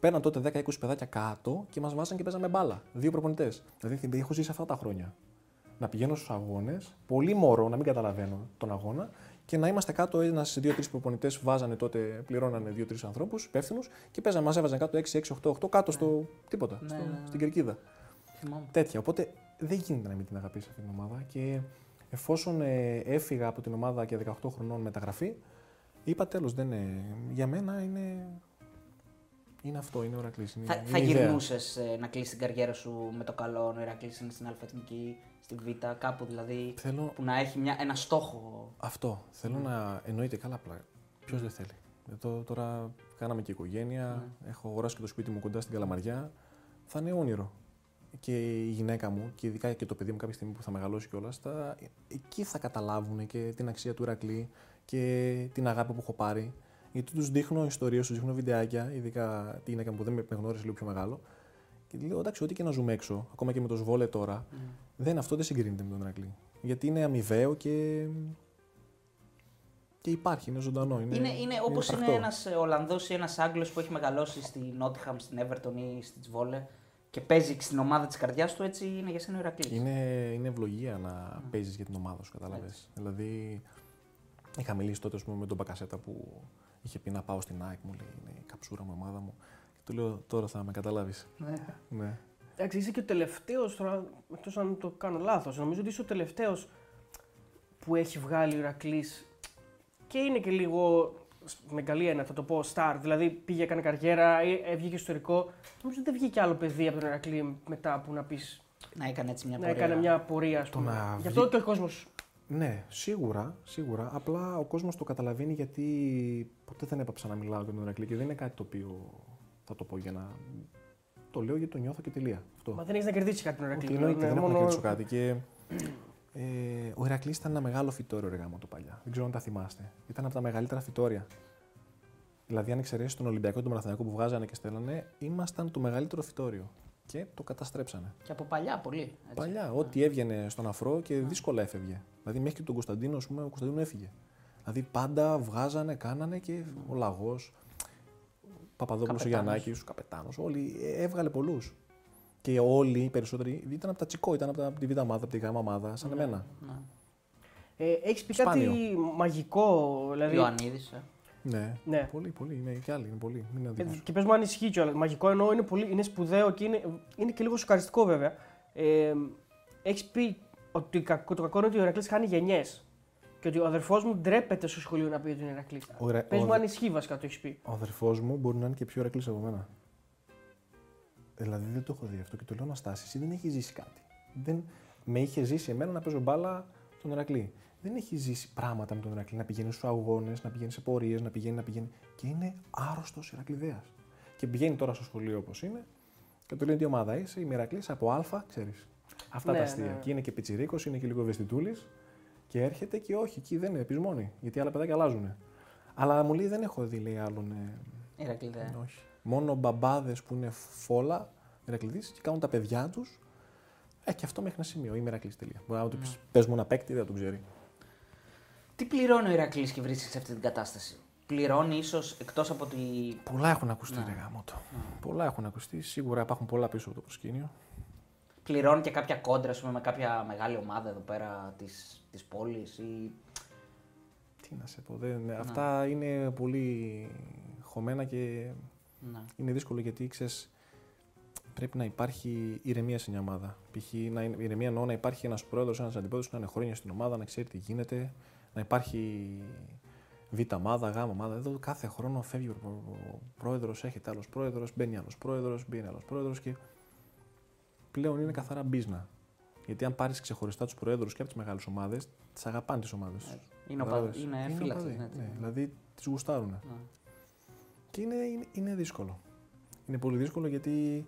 Παίρναν τότε 10-20 παιδάκια κάτω και μας βάζαν και παίζαμε μπάλα. Δύο προπονητές. Δηλαδή έχω ζήσει αυτά τα χρόνια να πηγαίνω στους αγώνες, πολύ μωρό, να μην καταλαβαίνω τον αγώνα και να είμαστε κάτω ένας, δύο-τρεις προπονητές βάζανε τότε, πληρώνανε δύο-τρεις ανθρώπους υπεύθυνους και παίζανε, μα έβαζαν κάτω 6-6-8-8 κάτω στο τίποτα, Ναι, στο, ναι, ναι. στην κερκίδα. Θυμάμαι. Τέτοια. Οπότε δεν γίνεται να μην την αγαπήσεις αυτή την ομάδα και εφόσον ε, έφυγα από την ομάδα και 18 χρονών μεταγραφή, είπα τέλος. Για μένα είναι. Είναι αυτό, είναι ο Ρακλής, είναι, Θα, είναι θα ιδέα. γυρνούσες να κλείσεις την καριέρα σου με το καλό, ο Ηρακλής είναι στην Αλφα-Εθνική, στη Β, κάπου δηλαδή. Θέλω Που να έχει μια, ένα στόχο. Αυτό. Θέλω να εννοείται καλά απλά. Ποιος δεν θέλει. Εδώ τώρα κάναμε και οικογένεια. Έχω αγοράσει και το σπίτι μου κοντά στην Καλαμαριά. Θα είναι όνειρο. Και η γυναίκα μου και ειδικά και το παιδί μου κάποια στιγμή που θα μεγαλώσει κιόλας, θα... εκεί θα καταλάβουν και την αξία του Ηρακλή και την αγάπη που έχω πάρει. Γιατί τους δείχνω ιστορίες, τους δείχνω βιντεάκια, ειδικά τη γυναίκα μου που δεν με γνώρισε λίγο πιο μεγάλο. Και λέω εντάξει, ό,τι και να ζούμε έξω, ακόμα και με το σβόλε τώρα, δεν, αυτό δεν συγκρίνεται με τον Ηρακλή. Γιατί είναι αμοιβαίο και. και υπάρχει, είναι ζωντανό. Είναι, Είναι, είναι όπως είναι, τραχτό. ένας Ολλανδός ή ένας Άγγλος που έχει μεγαλώσει στη Νότιχαμ, στην Everton ή στη Τσβόλε και παίζει στην ομάδα της καρδιάς του, έτσι είναι για σένα ο Ηρακλή. Είναι, είναι ευλογία να παίζεις για την ομάδα σου, κατάλαβε. Έτσι. Δηλαδή, είχα μιλήσει τότε ας πούμε, με τον Μπακασέτα που είχε πει να πάω στην ΑΕΚ, μου λέει είναι η καψούρα μου, η ομάδα μου. Και του λέω τώρα θα με καταλάβεις. Ναι. Ναι. Εντάξει, είσαι και ο τελευταίος τώρα, εκτός αν το κάνω λάθος. Νομίζω ότι είσαι ο τελευταίος που έχει βγάλει ο Ηρακλής και είναι και λίγο με καλή έννοια, θα το πω, star. Δηλαδή πήγε, έκανε καριέρα, ή έβγηκε ιστορικό. Νομίζω ότι δεν βγήκε άλλο παιδί από τον Ηρακλή μετά που να πεις Να έκανε έτσι μια να πορεία. έκανε μια πορεία, ας Το πούμε. να Γι' αυτό βγει- και ο κόσμος. Ναι, σίγουρα, σίγουρα. Απλά ο κόσμος το καταλαβαίνει γιατί ποτέ δεν έπαψα να μιλάω για τον Ηρακλή και δεν είναι κάτι το οποίο θα το πω για να. Το λέω γιατί το νιώθω και τελεία. Αυτό. Μα δεν έχεις να κερδίσεις κάτι τον Ηρακλή. Όχι, εννοείται, Ναι, δεν έχω να μόνο- κερδίσω κάτι. Και, ε, ο Ηρακλής ήταν ένα μεγάλο φυτόριο ρε γάμο το παλιά. Δεν ξέρω αν τα θυμάστε. Ήταν από τα μεγαλύτερα φυτόρια. Δηλαδή, αν εξαιρέσεις τον Ολυμπιακό και τον Παναθηναϊκό που βγάζανε και στέλνανε, ήμασταν το μεγαλύτερο φυτόριο. Και το καταστρέψανε. Και από παλιά πολύ. Έτσι. Παλιά, ό,τι έβγαινε στον αφρό και δύσκολα έφευγε. Δηλαδή, μέχρι και τον Κωνσταντίνο, ας πούμε, ο Κωνσταντίνο έφυγε. Δηλαδή, πάντα βγάζανε, κάνανε και ο Λαγός, Παπαδόπουλος, ο Καπετάνος. Γιαννάκης, ο Καπετάνος, όλοι ε, έβγαλε πολλούς. Και όλοι οι περισσότεροι ήταν από τα τσικό, ήταν από, τα, από τη β' ομάδα, από τη γ' ομάδα, σαν Ναι, εμένα. ναι. Ε, Έχεις πει Σπάνιο. κάτι μαγικό, δηλαδή. Ιωαννίδης, ε. Ναι. Ναι. Πολύ, πολύ. Είναι και άλλοι. Είναι πολύ. Μην είναι Ε, αδίκως. Και πες μου αν ισχύει κιόλας. Μαγικό εννοώ είναι, πολύ, είναι σπουδαίο και είναι, είναι και λίγο σοκαριστικό βέβαια. Ε, Έχεις πει ότι κακό- το κακό είναι ότι ο Ηρακλής χάνει γενιές. Και ότι ο αδερφός μου ντρέπεται στο σχολείο να πει ότι είναι Ηρακλής. Ο, Ηρα- Πες ο μου αδε- αν ισχύει βασικά το έχεις πει. ο αδερφός μου μπορεί να είναι και πιο Ηρακλής από μένα. Δηλαδή δεν το έχω δει αυτό και το λέω να στάσει. Εσύ δεν έχει ζήσει κάτι. Δεν... Με είχε ζήσει εμένα να παίζω μπάλα τον Ηρακλή. Δεν έχει ζήσει πράγματα με τον Ηρακλή. Να πηγαίνει στους αγώνες, να πηγαίνει σε πορείες, να πηγαίνει, να πηγαίνει. Και είναι άρρωστος Ηρακλιδέα. Και πηγαίνει τώρα στο σχολείο όπως είναι και του λένε τι ομάδα είσαι, είμαι Ηρακλής από Α, ξέρεις. Αυτά Ναι, τα αστεία. ναι. Και είναι και πιτσιρίκος, είναι και λίγο ευαισθητούλης. Και έρχεται και όχι, εκεί δεν είναι πεισμόνη. Γιατί άλλα παιδάκια αλλάζουν. Αλλά μου λέει δεν έχω δει, λέει άλλον. Ε, Ηρακλήδε. όχι. Μόνο μπαμπάδες που είναι φόλα, Ηρακλειδεί και κάνουν τα παιδιά τους. Ε, και αυτό μέχρι ένα σημείο. Είμαι Ηρακλής τελεία. Μπορεί να του πεις: Πες μου ένα παίκτη, δεν τον ξέρει. Τι πληρώνει ο Ηρακλής και βρίσκεται σε αυτή την κατάσταση; Πληρώνει ίσως εκτός από τη. Πολλά έχουν ακουστεί, Ναι. ρε γάμο το. Πολλά έχουν ακουστεί. Σίγουρα υπάρχουν πολλά πίσω από το προσκήνιο. Πληρώνει και κάποια κόντρα ας πούμε, με κάποια μεγάλη ομάδα εδώ πέρα της της πόλης ή. Τι να σε πω. Δεν, Αυτά είναι πολύ χωμένα και Ναι. είναι δύσκολο γιατί ξέρεις. Πρέπει να υπάρχει ηρεμία σε μια ομάδα. Π.χ. να είναι, ηρεμία εννοώ να υπάρχει ένας πρόεδρος, ένας αντιπρόεδρος να είναι χρόνια στην ομάδα, να ξέρει τι γίνεται, να υπάρχει β' ομάδα, γ' ομάδα. Εδώ κάθε χρόνο φεύγει ο πρόεδρος, έρχεται άλλος πρόεδρος, μπαίνει άλλος πρόεδρος, μπαίνει άλλος πρόεδρος και πλέον είναι καθαρά μπίζνα. Γιατί αν πάρεις ξεχωριστά τους προέδρου και από τις μεγάλες ομάδες, τις αγαπάνε τις ομάδες τους. Είναι, οπα... είναι φύλακες, οπαδοί, ναι, ναι, δηλαδή τις γουστάρουν. Ναι. Και είναι, είναι, είναι δύσκολο. Είναι πολύ δύσκολο γιατί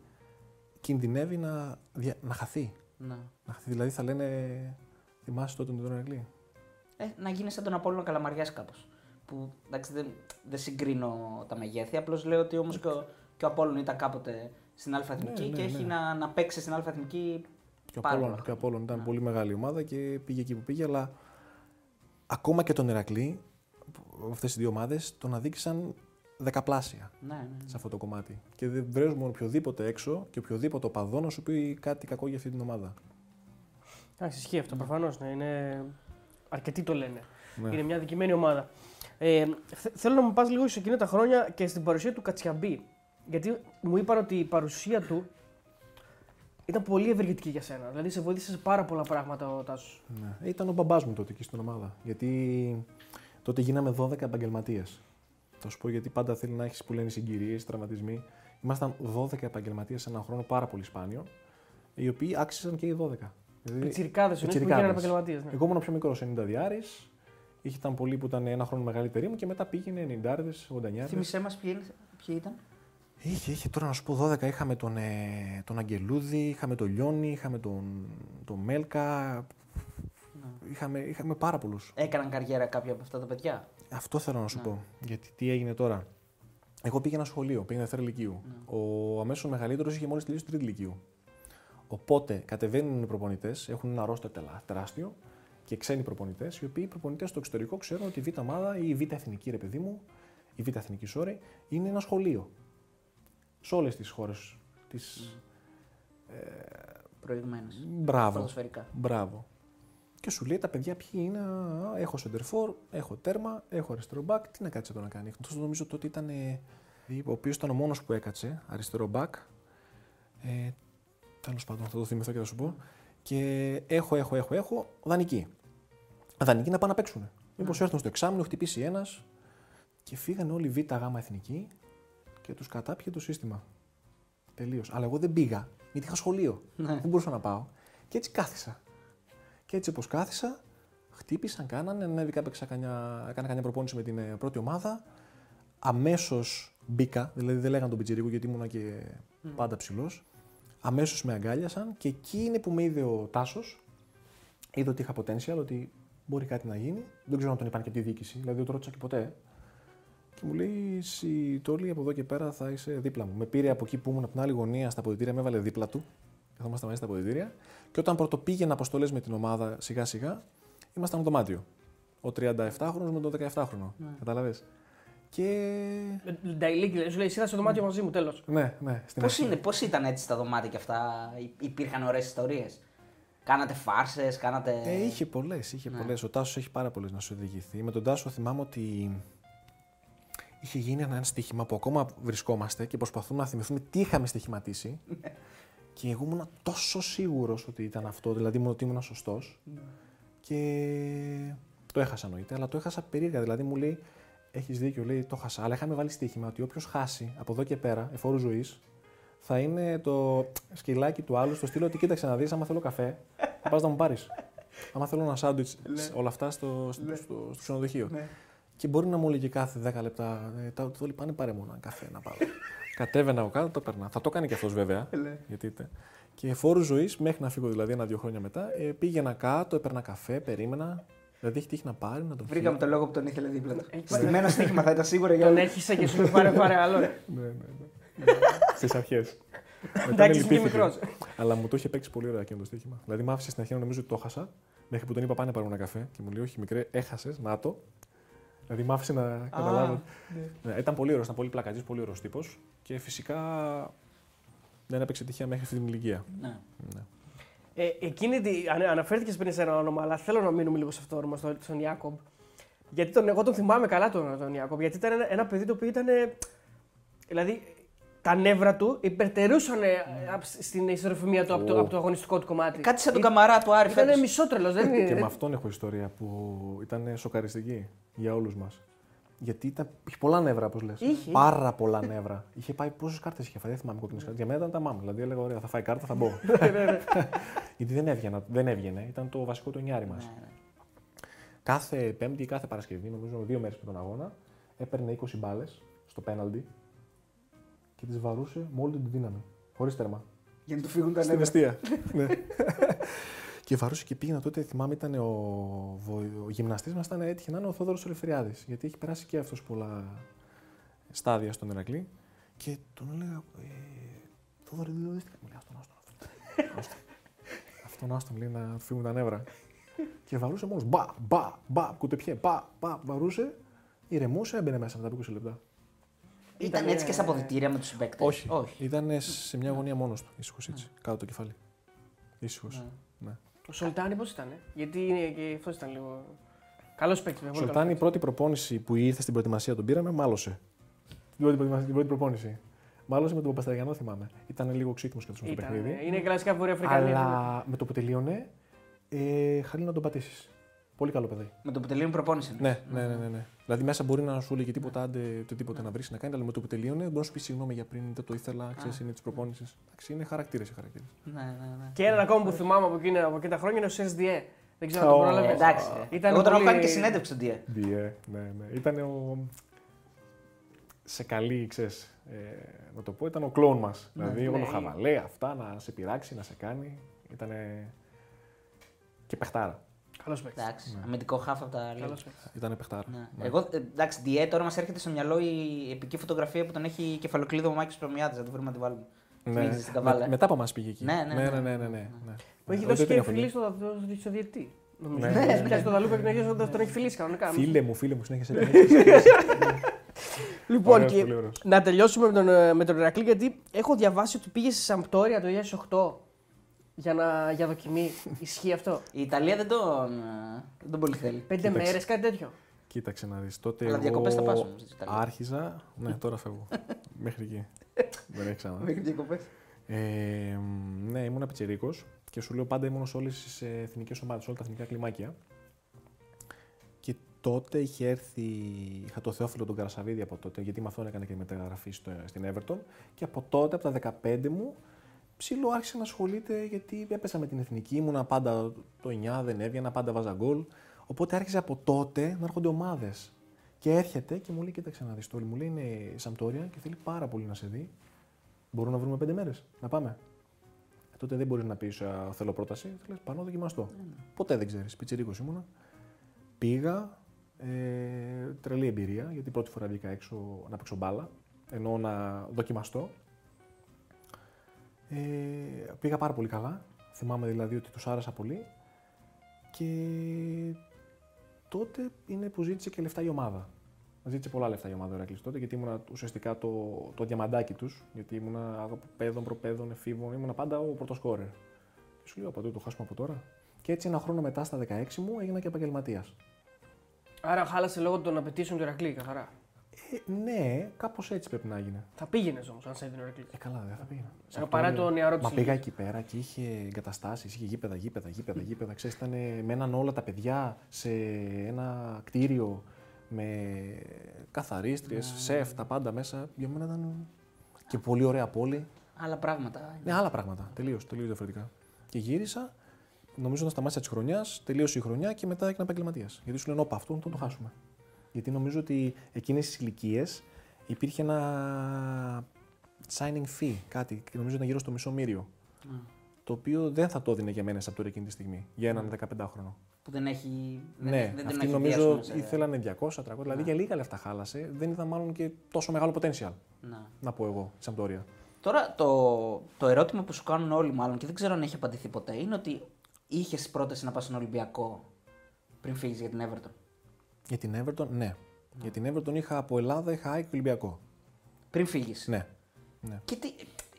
κινδυνεύει να, δια- να χαθεί. Ναι. Να χαθεί. Δηλαδή θα λένε, θυμάσαι τότε τον Ηρακλή. Ε, να γίνει σαν τον Απόλλωνα Καλαμαριάς κάπως. Που εντάξει δεν, δεν συγκρίνω τα μεγέθη, απλώς λέω ότι όμως και ο, και ο Απόλλων ήταν κάποτε στην Αλφα-Εθνική Ναι, ναι, και έχει ναι. να, να παίξει στην Αλφα-Εθνική Και ο πάρα Απόλλων, πολλά και ο Απόλλων ήταν Ναι. πολύ μεγάλη ομάδα και πήγε εκεί που πήγε, αλλά ακόμα και τον Ηρακλή, αυτές οι δύο ομάδες, τον αδίκησαν δεκαπλάσια Ναι, ναι. σε αυτό το κομμάτι. Και δεν βρέζουμε οποιοδήποτε έξω και οποιοδήποτε οπαδός να σου πει κάτι κακό για αυτή την ομάδα. Εντάξει, ισχύει αυτό προφανώς. Ναι. Είναι... Αρκετοί το λένε. Ναι. Είναι μια δικημένη ομάδα. Ε, θε- θέλω να μου πας λίγο σε εκείνα τα χρόνια και στην παρουσία του Κατσιαμπή. Γιατί μου είπαν ότι η παρουσία του ήταν πολύ ευεργετική για σένα. Δηλαδή σε βοήθησες σε πάρα πολλά πράγματα ο Τάσος. Ναι. Ε, Ήταν ο μπαμπάς μου τότε εκεί στην ομάδα. Γιατί τότε γίναμε 12 επαγγελματίες. Θα σου πω γιατί πάντα θέλει να έχεις που λένε συγκυρίες, τραυματισμοί. Ήμασταν 12 επαγγελματίες σε έναν χρόνο πάρα πολύ σπάνιο, οι οποίοι άξιζαν και οι 12. Δηλαδή, Πιτσιρικάδε είναι που πιτσιρικάδες. γίνανε επαγγελματίες. Ναι. Εγώ ήμουν ο πιο μικρός 90 διάρης. Ήταν πολλοί που ήταν ένα χρόνο μεγαλύτεροι μου και μετά πήγαινε 90, 89. Θύμησέ μας ποιοι, είναι- ποιοι ήταν. Είχε, είχε τώρα να σου πω 12. Είχαμε τον, ε, τον Αγγελούδη, είχαμε τον Λιόνι, είχαμε τον, τον Μέλκα. Ναι. Είχαμε, είχαμε πάρα πολλούς. Έκαναν καριέρα κάποια από αυτά τα παιδιά; Αυτό θέλω να σου Ναι. πω. Γιατί τι έγινε τώρα; Εγώ πήγαινα σχολείο, πήγαινα Δευτέρα Λυκείου. Ναι. Ο αμέσως μεγαλύτερος είχε μόλις τελειώσει τρίτη Λυκείου. Οπότε κατεβαίνουν οι προπονητές, έχουν ένα ρόστερ τελα- τεράστιο και ξένοι προπονητές, οι οποίοι προπονητές στο εξωτερικό ξέρουν ότι η Β' ομάδα ή η Β' εθνική, ρε παιδί μου, η Β' εθνική, sorry, είναι ένα σχολείο. Σε όλες τις χώρες της. Προηγμένες. Μπράβο. Ποδοσφαιρικά. Μπράβο. Και σου λέει τα παιδιά ποιοι είναι. Α, έχω σεντερφόρ, έχω τέρμα, έχω αριστερό μπακ. Τι να κάτσει εδώ να κάνει. Αυτό νομίζω τότε ήταν. ε, ο οποίος ήταν ο μόνος που έκατσε αριστερό μπακ. Ε, Τέλος πάντων, θα το θυμηθώ και θα σου πω. Και έχω, έχω, έχω, έχω δανεική. Δανεική να πάνε να παίξουν. Μήπως έρθουν στο εξάμεινο, χτυπήσει ένας και φύγανε όλοι β' γ' εθνική και τους κατάπιε το σύστημα. Τελείως. Αλλά εγώ δεν πήγα, γιατί είχα σχολείο. Ναι. Δεν μπορούσα να πάω. Και έτσι κάθισα. Και έτσι όπως κάθισα, χτύπησαν, κάνανε, ανέβηκα, έπαιξα κανιά, έκανα κανιά προπόνηση με την ε, πρώτη ομάδα. Αμέσως μπήκα, δηλαδή δεν λέγανε τον Πιτζηρίκου γιατί ήμουνα και πάντα ψηλός. Αμέσως με αγκάλιασαν και εκεί είναι που με είδε ο Τάσος. Είδε ότι είχα potential, ότι μπορεί κάτι να γίνει. Δεν ξέρω αν τον είπαν και από τη διοίκηση, δηλαδή δεν το ρώτησα και ποτέ. Και μου λέει, εσύ Τόλι, από εδώ και πέρα θα είσαι δίπλα μου. Με πήρε από εκεί που ήμουν από την άλλη γωνία στα αποδητήρια, με έβαλε δίπλα του. Καθόμασταν μέσα στα αποδητήρια. Και όταν πρωτοπήγαινα αποστολές με την ομάδα σιγά σιγά, ήμασταν δωμάτιο. Ο 37χρονο με τον 17χρονο. Ναι. Κατάλαβε. Και. Νταϊλίκ, δηλαδή, σου λέει εσύ θα στο δωμάτιο μαζί μου, τέλος. Ναι, ναι. Στην Πώς αρχή. είναι, πώς ήταν έτσι τα δωμάτια και αυτά, υ- υπήρχαν ωραίες ιστορίες; Κάνατε φάρσες, κάνατε. Ε, είχε πολλές. Είχε Ναι. πολλές. Ο Τάσος έχει πάρα πολλές να σου οδηγηθεί. Με τον Τάσο θυμάμαι ότι είχε γίνει ένα, ένα στοίχημα που ακόμα βρισκόμαστε και προσπαθούμε να θυμηθούμε τι είχαμε στοιχηματίσει. Ναι. και εγώ ήμουν τόσο σίγουρος ότι ήταν αυτό, δηλαδή ήμουν ότι ήμουν σωστός. Ναι. Και το έχασα εννοείται, αλλά το έχασα περίεργα. Δηλαδή μου λέει: Έχεις δίκιο, λέει, το χάσα. Αλλά είχαμε βάλει στοίχημα ότι όποιος χάσει από εδώ και πέρα, εφόρου ζωής, θα είναι το σκυλάκι του άλλου στο στήλο ότι κοίταξε να δεις, άμα θέλω καφέ, θα πας να μου πάρεις. άμα θέλω ένα σάντουιτς, όλα αυτά στο, στο, στο, στο ξενοδοχείο. Και μπορεί να μου έλεγε κάθε 10 λεπτά, ε, τα το πάνε πάρε μου ένα καφέ να πάω. Κατέβαινα εγώ κάτω, το έπαιρνα. Θα το κάνει και αυτός βέβαια. γιατί είτε. Και φόρου ζωής, μέχρι να φύγω δηλαδή ένα-δύο χρόνια μετά, ε, πήγαινα κάτω, έπαιρνα καφέ, περίμενα. Δηλαδή έχει τύχει να πάρει, να τον Βρήκαμε τον λόγο που τον ήθελε δίπλα του. Στημένο στοίχημα θα ήταν σίγουρα για Τον όλους. έρχεσαι και σου λέει πάρε, πάρε άλλο. ρε. Ναι, ναι, ναι. Στις αρχές. Εντάξει, είσαι και μικρός. Αλλά μου το είχε παίξει πολύ ωραία εκείνο το στοίχημα. Δηλαδή, μ' άφησες στην αρχή να νομίζω ότι το έχασα. Μέχρι που τον είπα πάνε πάρουμε ένα καφέ και μου λέει: Όχι, μικρέ, έχασες, να το. Δηλαδή, μ' άφησε να καταλάβω. Ναι, ήταν πολύ ωραίος, ήταν πολύ πλακατής, πολύ ωραίος τύπος. Και φυσικά δεν έπαιξε τυχαία μέχρι αυτή την ηλικία. Ναι. Ναι. Ε, εκείνη τη, ανα- αναφέρθηκες πριν σε ένα όνομα, αλλά θέλω να μείνουμε λίγο σε αυτό το όνομα, στο- στον Ιάκομπ. Γιατί τον, εγώ τον θυμάμαι καλά τον, τον Ιάκομπ, γιατί ήταν ένα, ένα παιδί το οποίο ήταν. Δηλαδή, τα νεύρα του υπερτερούσαν ε, απ- στην ισορροφημία του από το, Ω. από το αγωνιστικό του κομμάτι. Κάτι σαν τον καμαρά του Άρη Ήταν φέτος. μισότρελος, δεν Και είναι. με αυτόν έχω ιστορία που ήταν σοκαριστική για όλους μας. Γιατί ήταν, είχε πολλά νεύρα, όπως λες. Είχε. Πάρα πολλά νεύρα. είχε πάει πόσες κάρτες είχε φάει, δεν θυμάμαι κόκκινε κάρτες. Για μένα ήταν τα μάμ. Δηλαδή έλεγα: Ωραία, θα φάει κάρτα, θα μπω. [laughs] Ναι, Γιατί δεν έβγαινε, δεν έβγαινε, ήταν το βασικό του νιάρι μας. Ναι, ναι. Κάθε Πέμπτη ή κάθε Παρασκευή, νομίζω δύο μέρες πριν τον αγώνα, έπαιρνε 20 μπάλες στο πέναλτι και τις βαρούσε με όλη την δύναμη. Χωρίς τέρμα. Για να του φύγουν τα Στην νεύρα. αιστεία. [laughs] ναι. και βαρούσε και πήγαινα τότε, θυμάμαι, ήταν ο, βο- ο γυμναστής μας, ήταν έτυχε να είναι ο Θόδωρος Ολυφεριάδης. Γιατί έχει περάσει και αυτός πολλά στάδια στον Ερακλή. Και τον έλεγα, ε, Θόδωρο, δεν δίστηκα. Μου λέει, Άστον, άστον. άστον. Άστον. Αυτόν, άστον, λέει, να φύγουν τα νεύρα. και βαρούσε μόνος μπα, μπα, μπα, κουτεπιέ, μπα, μπα, βαρούσε. Ηρεμούσε, έμπαινε μέσα μετά από 20 λεπτά. Ήταν έτσι και στα αποδητήρια με τους συμπαίκτες. Όχι. Όχι. Ήταν σε μια γωνία μόνος του, ήσυχος έτσι, κάτω το κεφάλι. Ήσυχος. Ναι. Ναι. Ο Σολτάνη πώς ήταν, γιατί είναι και αυτός ήταν λίγο. Καλός παίκτης. Σολτάνη, η πρώτη προπόνηση που ήρθε στην προετοιμασία τον πήραμε, μάλωσε. Την πρώτη, προετοιμασία- την πρώτη προπόνηση. Μάλωσε με τον Παπασταριανό, θυμάμαι. Ήταν λίγο ξύκνος και αυτό στο Ήταν, παιχνίδι. είναι κλασικά βορειοαφρικανή. Αλλά με το που τελείωνε, ε, χαλή να τον πατήσεις. Πολύ καλό παιδί. Με το που τελείωνε η προπόνηση. Ναι, ναι, ναι, ναι, ναι. Δηλαδή μέσα μπορεί να σου έλεγε τίποτα, άντε το τίποτα να βρεις να κάνει, αλλά με το που τελείωνε μπορεί να σου πει συγγνώμη για πριν, δεν το ήθελα, ξέρεις, είναι της προπόνησης. Εντάξει, είναι χαρακτήρες οι χαρακτήρες. Ναι, ναι, ναι. Και έναν ακόμα που θυμάμαι από εκείνα, από εκείνα τα χρόνια είναι ο SSDE. Δεν ξέρω αν το Ω, πρόλαβε. Ε, εντάξει. Ήταν Εγώ τον έχω πολύ- κάνει και συνέντευξη στον Ντία. Διέ, ναι, ναι. Ήταν ο. Σε καλή, ξέρεις, ε, να το πω, ήταν ο κλόν μας. δηλαδή, ναι. όλο χαβαλέ, αυτά, να σε πειράξει, να σε κάνει. Ήταν. και παιχτάρα. Καλός παίκτης. Εντάξει. Αμυντικό χάφ από τα Καλός λίγα. παίκτης. Ήταν παιχτάρα. Ναι. Ναι. Εγώ, ε, εντάξει, Ντιέ, τώρα μας έρχεται στο μυαλό η επική φωτογραφία που τον έχει η κεφαλοκλείδο ο Μάκης Προμιάδη. Να το βρούμε να τη βάλουμε. Ναι. Θυμίζεις στην καβάλα, Με- ε; μετά από εμάς πήγε εκεί. Ναι, ναι, ναι. ναι. ναι, ναι, ναι, ναι. Που έχει Ναι, δώσει δεν και την φιλή έχω στο, στο, στο διαιτητή. Νομίζω. Ναι, Ναι, ναι, έχει ναι. πιάσει το δαλούπα και την αρχίσει να τον έχει φιλήσει κανονικά. δει. Φίλε μου, φίλε μου, συνέχισε. [laughs] Λοιπόν, Ωραίος, και πολύ ωραίος. να τελειώσουμε με τον, ε, με τον Ηρακλή, γιατί έχω διαβάσει ότι πήγε στη Σαμπτόρια το 2008 για, να, για δοκιμή. Ισχύει αυτό; Η Ιταλία δεν τον, ε, δεν τον πολύ θέλει. Πέντε Κοίταξε. μέρες, κάτι τέτοιο. Κοίταξε να δεις. Τότε Αλλά διακοπές θα πας εγώ όμως στην Ιταλία. άρχιζα. ναι, [laughs] τώρα φεύγω. Μέχρι εκεί. [laughs] Δεν έχει ξανά. Μέχρι διακοπές. Ε, μ, ναι, ήμουν πιτσιρίκος και σου λέω πάντα ήμουν σε όλες τις εθνικές ομάδες, όλα τα εθνικά κλιμάκια. Και τότε είχε έρθει, είχα το Θεόφιλο τον Καρασαβίδη από τότε, γιατί με αυτόν έκανε και μεταγραφή στο, στην Everton. Και από τότε, από τα 15 μου, ψήλο άρχισε να ασχολείται γιατί έπεσα με την εθνική. Ήμουνα πάντα το 9, δεν έβγαινα, πάντα βάζα γκολ. Οπότε άρχισε από τότε να έρχονται ομάδες. Και έρχεται και μου λέει: Κοίταξε να δεις τώρα. Μου λέει: Είναι η Σαμπτόρια και θέλει πάρα πολύ να σε δει. Μπορούμε να βρούμε πέντε μέρες. Να πάμε. Ε, τότε δεν μπορείς να πεις Θέλω πρόταση. Θα λες, Πάνω δοκιμαστώ. Ποτέ δεν ξέρεις. Πιτσιρίκος ήμουνα. Πήγα. Ε, τρελή εμπειρία γιατί πρώτη φορά βγήκα έξω να παίξω μπάλα. Ενώ να δοκιμαστώ. Ε, πήγα πάρα πολύ καλά. Θυμάμαι δηλαδή ότι τους άρεσα πολύ. Και τότε είναι που ζήτησε και λεφτά η ομάδα. Ζήτησε πολλά λεφτά η ομάδα ο Ηρακλής τότε, γιατί ήμουνα ουσιαστικά το, το διαμαντάκι τους. Γιατί ήμουνα από παιδών, προπαίδων, εφήβων, ήμουνα πάντα ο πρώτος σκόρερ. Και σου λέω, Παντού το χάσουμε από τώρα. Και έτσι ένα χρόνο μετά, στα 16 μου, έγινα και επαγγελματίας. Άρα χάλασε λόγω των απαιτήσεων του Ηρακλή, καθαρά. Ε, ναι, κάπως έτσι πρέπει να γίνει. Θα πήγαινες όμως, αν σε έδινε ο Ηρακλής. Ε, καλά, δεν θα πήγαινα. Σε Ε, αυτό παρά είναι- το νεαρό Μα της πήγα ηλικίας. εκεί πέρα και είχε εγκαταστάσεις, είχε γήπεδα, γήπεδα, γήπεδα, γήπεδα. Ξέρεις, ήταν, μέναν όλα τα παιδιά σε ένα κτίριο με καθαρίστριες, σεφ, τα πάντα μέσα. Για μένα ήταν και πολύ ωραία πόλη. Άλλα πράγματα. Ναι, άλλα πράγματα. Τελείως τελείως διαφορετικά. Και γύρισα, νομίζω ότι σταμάτησα της χρονιάς, τελείωσε η χρονιά και μετά έγινα επαγγελματίας. Γιατί σου λένε, Όπα, αυτό θα το χάσουμε. Γιατί νομίζω ότι εκείνες τις ηλικίες υπήρχε ένα signing fee, κάτι, και νομίζω ήταν γύρω στο μισό μύριο. Mm. Το οποίο δεν θα το έδινε για μένα από τώρα εκείνη τη στιγμή, για έναν 15χρονο. Που δεν έχει. δεν- Ναι, δεν τον αυτοί έχει νομίζω δει, ας πούμε, σε- ήθελαν 200-300, δηλαδή για λίγα λεφτά χάλασε. Δεν είδα μάλλον και τόσο μεγάλο potential, Να. να πω εγώ, η Σαμπτόρια. Τώρα το, το ερώτημα που σου κάνουν όλοι, μάλλον και δεν ξέρω αν έχει απαντηθεί ποτέ, είναι ότι είχες πρόταση να πας στον Ολυμπιακό πριν φύγεις για την Everton. Για την Everton, ναι. Για την Everton είχα από Ελλάδα, είχα ΑΕΚ και Ολυμπιακό. Πριν φύγεις. Ναι. ναι. Και τι,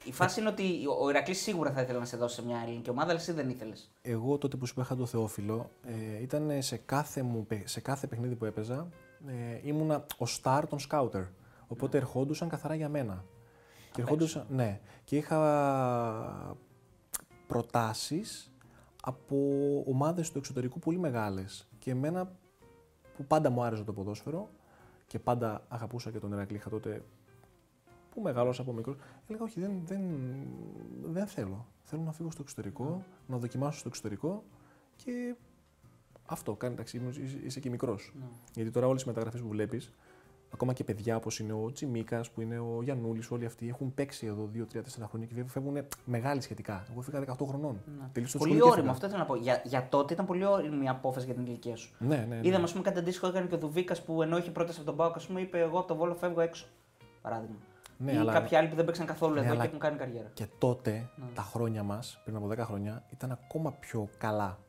η φάση είναι ότι ο Ηρακλής σίγουρα θα ήθελε να σε δώσει σε μια ελληνική ομάδα, αλλά εσύ δεν ήθελες. Εγώ τότε που σου είχα το Θεόφιλο, ε, ήταν σε κάθε, μου, παι- σε κάθε παιχνίδι που έπαιζα, ε, ήμουνα ο star των σκάουτερ. Οπότε ερχόντουσαν καθαρά για μένα. Και ερχόντουσαν, ναι. Και είχα προτάσεις από ομάδες του εξωτερικού πολύ μεγάλες. Και εμένα που πάντα μου άρεσε το ποδόσφαιρο και πάντα αγαπούσα και τον Ερακλή, είχα τότε που μεγάλωσα από μικρός, έλεγα όχι, δεν, δεν, δεν θέλω. Θέλω να φύγω στο εξωτερικό, να δοκιμάσω στο εξωτερικό και αυτό κάνει εντάξει, είσαι- είσαι, είσαι και μικρός. Ναι. Γιατί τώρα όλες οι μεταγραφές που βλέπεις, ακόμα και παιδιά όπως είναι ο Τσιμίκα, που είναι ο Γιανούλη, όλοι αυτοί έχουν παίξει εδώ 2-3-4 χρόνια και φεύγουν μεγάλοι σχετικά. Εγώ φύγα 18 χρονών. Ναι. Τελείωσα το Πολύ σχολείο και όριμο, έφυγα. αυτό ήθελα να πω. Για, για τότε ήταν πολύ όριμη η απόφαση για την ηλικία σου. Ναι, ναι. ναι. Είδαμε, ας πούμε, κάτι αντίστοιχο έκανε και ο Δουβίκας που ενώ είχε πρόταση από τον Πάοκ, ας πούμε, είπε: Εγώ από το βόλο φεύγω έξω. Παράδειγμα. Ναι, Ή αλλά- κάποιοι άλλοι που δεν παίξαν καθόλου Ναι, εδώ αλλά- και έχουν κάνει καριέρα. Και τότε Ναι. τα χρόνια μας, πριν από 10 χρόνια, ήταν ακόμα πιο καλά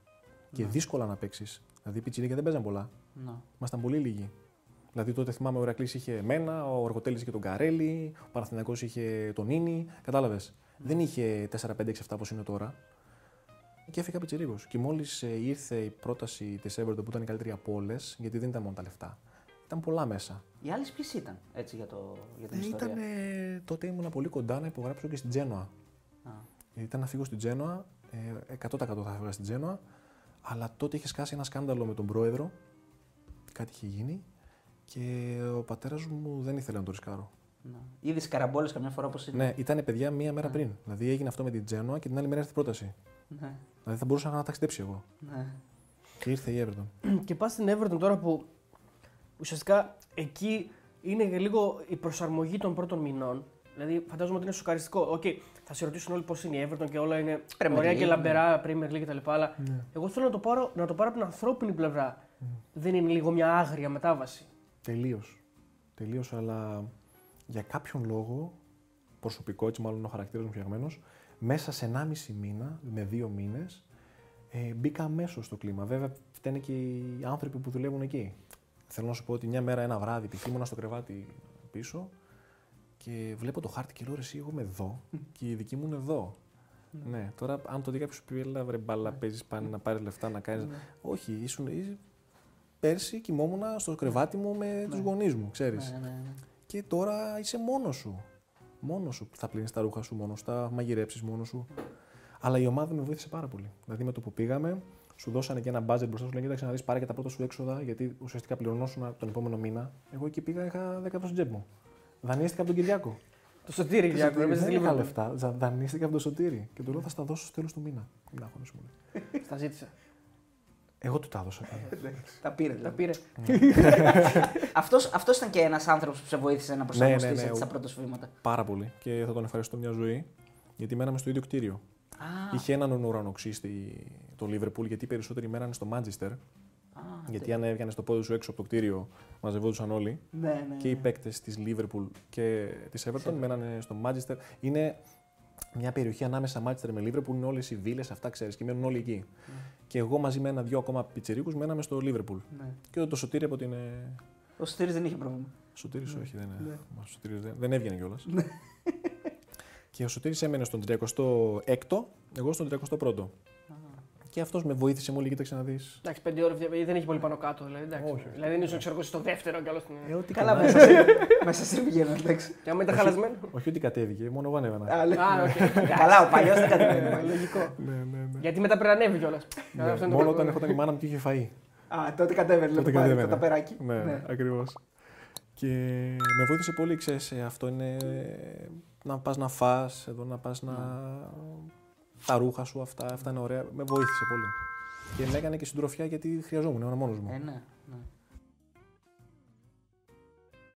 και Ναι. δύσκολα να παίξεις. Δηλαδή οι πιτσιρίκια δεν παίζαν πολλά. Να. Ήμασταν πολύ λίγοι. Δηλαδή τότε θυμάμαι ο Ηρακλής είχε εμένα, ο Αργοτέλης είχε τον Καρέλη, ο Παναθηναϊκός είχε τον Νίνη. Κατάλαβες. Δεν είχε 4-5-6-7 όπως είναι τώρα. Και έφυγα πιτσιρίκος. Και μόλις ήρθε η πρόταση της Everton που ήταν η καλύτερη από όλες, γιατί δεν ήταν μόνο τα λεφτά. Ήταν πολλά μέσα. Οι άλλες ποιες ήταν έτσι για, το, για την Ε, ιστορία; ήταν, ε, τότε ήμουν πολύ κοντά να υπογράψω και στην Τζένοα. Α. Γιατί ήταν να φύγω στην Τζένοα, ε, 100% θα έφυγα στην Τζένοα, αλλά τότε είχε σκάσει ένα σκάνδαλο με τον πρόεδρο. Κάτι είχε γίνει και ο πατέρας μου δεν ήθελε να το ρισκάρω. Να. Είδες καραμπόλες καμιά φορά όπως είναι. Ναι, ήταν παιδιά μία μέρα πριν. Δηλαδή έγινε αυτό με την Τζένοα και την άλλη μέρα ήρθε η πρόταση. Ναι. Δηλαδή θα μπορούσα να ταξιδέψει εγώ. ναι. Και ήρθε η Everton. Και πας στην Everton τώρα που ουσιαστικά εκεί είναι και λίγο η προσαρμογή των πρώτων μηνών. Δηλαδή, φαντάζομαι ότι είναι σοκαριστικό. Οκ, θα σε ρωτήσουν όλοι πώς είναι η Everton και όλα είναι Premier ωραία League, και ναι. λαμπερά, Premier League κτλ. Αλλά εγώ θέλω να το, πάρω, να το πάρω από την ανθρώπινη πλευρά. Δεν είναι λίγο μια άγρια μετάβαση. Τελείως. Τελείως, αλλά για κάποιον λόγο, προσωπικό, έτσι μάλλον είναι ο χαρακτήρας μου φτιαγμένος, μέσα σε 1,5 μήνα με δύο μήνες ε, μπήκα αμέσως στο κλίμα. Βέβαια, φταίνε και οι άνθρωποι που δουλεύουν εκεί. Θέλω να σου πω ότι μια μέρα, ένα βράδυ, π.χ. ήμουνα στο κρεβάτι πίσω και βλέπω το χάρτη και λέω: «Ρε, Εσύ, εγώ είμαι εδώ και οι δικοί μου είναι εδώ. Ναι, τώρα αν το δει κάποιος πει: Έλα, βρε μπάλα, παίζεις πάνε να πάρεις λεφτά να κάνεις. Όχι, ήσουν. Είσαι- Πέρσι κοιμόμουν στο κρεβάτι μου με τους γονείς μου, ξέρεις. Ναι, ναι, ναι. Και τώρα είσαι μόνος σου. Μόνος σου. Θα πλύνεις τα ρούχα σου μόνος σου, θα μαγειρέψεις μόνος σου. Αλλά η ομάδα με βοήθησε πάρα πολύ. Δηλαδή με το που πήγαμε, σου δώσανε και ένα budget μπροστά σου, λένε: Κοίταξε να δεις, πάρε και τα πρώτα σου έξοδα, γιατί ουσιαστικά πληρωνόσουν τον επόμενο μήνα. Εγώ εκεί πήγα, είχα 10 ευρώ στην τσέπη μου. Δανείστηκα από τον Κυριάκο. Το σωτήρι, Κυριάκο, έπαιζες δεν στη είχα Liverpool. λεφτά. Ζα- Δανείστηκα από το σωτήρι. Και του λέω: Θα στα δώσω στο τέλος του μήνα. Μην αγχώνεσαι μου. λέει. Τα ζήτησε. Εγώ του τα έδωσα. Τα πήρε. Τα Δηλαδή. πήρε. [laughs] αυτός, αυτός ήταν και ένας άνθρωπος που σε βοήθησε να προσαρμοστείς Ναι, ναι, ναι, στα ο- πρώτα σου βήματα. Πάρα πολύ. Και θα τον ευχαριστώ μια ζωή. Γιατί μέναμε στο ίδιο κτίριο. Α, Είχε έναν ουρανοξύστη το Liverpool, γιατί οι περισσότεροι μένανε στο Manchester. α, Γιατί αν έβγαινες το πόδι σου έξω από το κτίριο, μαζευόντουσαν όλοι. ναι, ναι, Και οι ναι. παίκτες της Liverpool και της Everton μένανε στο Manchester. Είναι μια περιοχή ανάμεσα Manchester με Liverpool, είναι όλες οι βίλες, αυτά ξέρεις, και μένουν όλοι εκεί. Και εγώ μαζί με ένα-δυο ακόμα πιτσερίκου μέναμε στο Liverpool. Ναι. Και το σωτήρι από την, ε, Ο Σωτήρης δεν είχε πρόβλημα. Σωτήρης όχι, δεν, Ναι. Μα, ο Σωτήρης δεν, δεν έβγαινε κιόλας. και ο Σωτήρης έμενε στον 36ο, εγώ στον 31ο. Και αυτός με βοήθησε μου, κοίταξε να δεις. Εντάξει, πέντε ώρες δεν έχει πολύ πάνω κάτω. Δηλαδή, εντάξει. Όχι. δηλαδή δεν ήσουν ξέρω, εγώ, στο δεύτερο κι άλλο στην. Ε, ό,τι Καλά, καλά. μέσα σε, [laughs] μέσα σε πηγαίνω, εντάξει. Και άμα ήταν χαλασμένο. Όχι ότι κατέβηκε, μόνο εγώ ανέβαινα. Α, λέει. Α, οκ. Καλά, ο παλιός δεν Ε, κατεβαίνει. Λογικό. ναι, ναι, ναι. Γιατί μετά πρέπει να ανέβει κιόλας. Ναι, Μόνο όταν έρχονταν η μάνα μου και είχε φαΐ. Α, τότε κατέβαινε. Τότε Τότε κατέβαινε. κατέβαινε. Το ταπεράκι. Ναι, ναι. ακριβώς. Και με βοήθησε πολύ, ξέρεις, ε, αυτό είναι να πας να φας, εδώ να πας να... Τα ρούχα σου, αυτά, αυτά είναι ωραία. Με βοήθησε πολύ. Και με έκανε και συντροφιά γιατί χρειαζόμουν, ήμουν μόνος μου. Ε, ναι, ναι.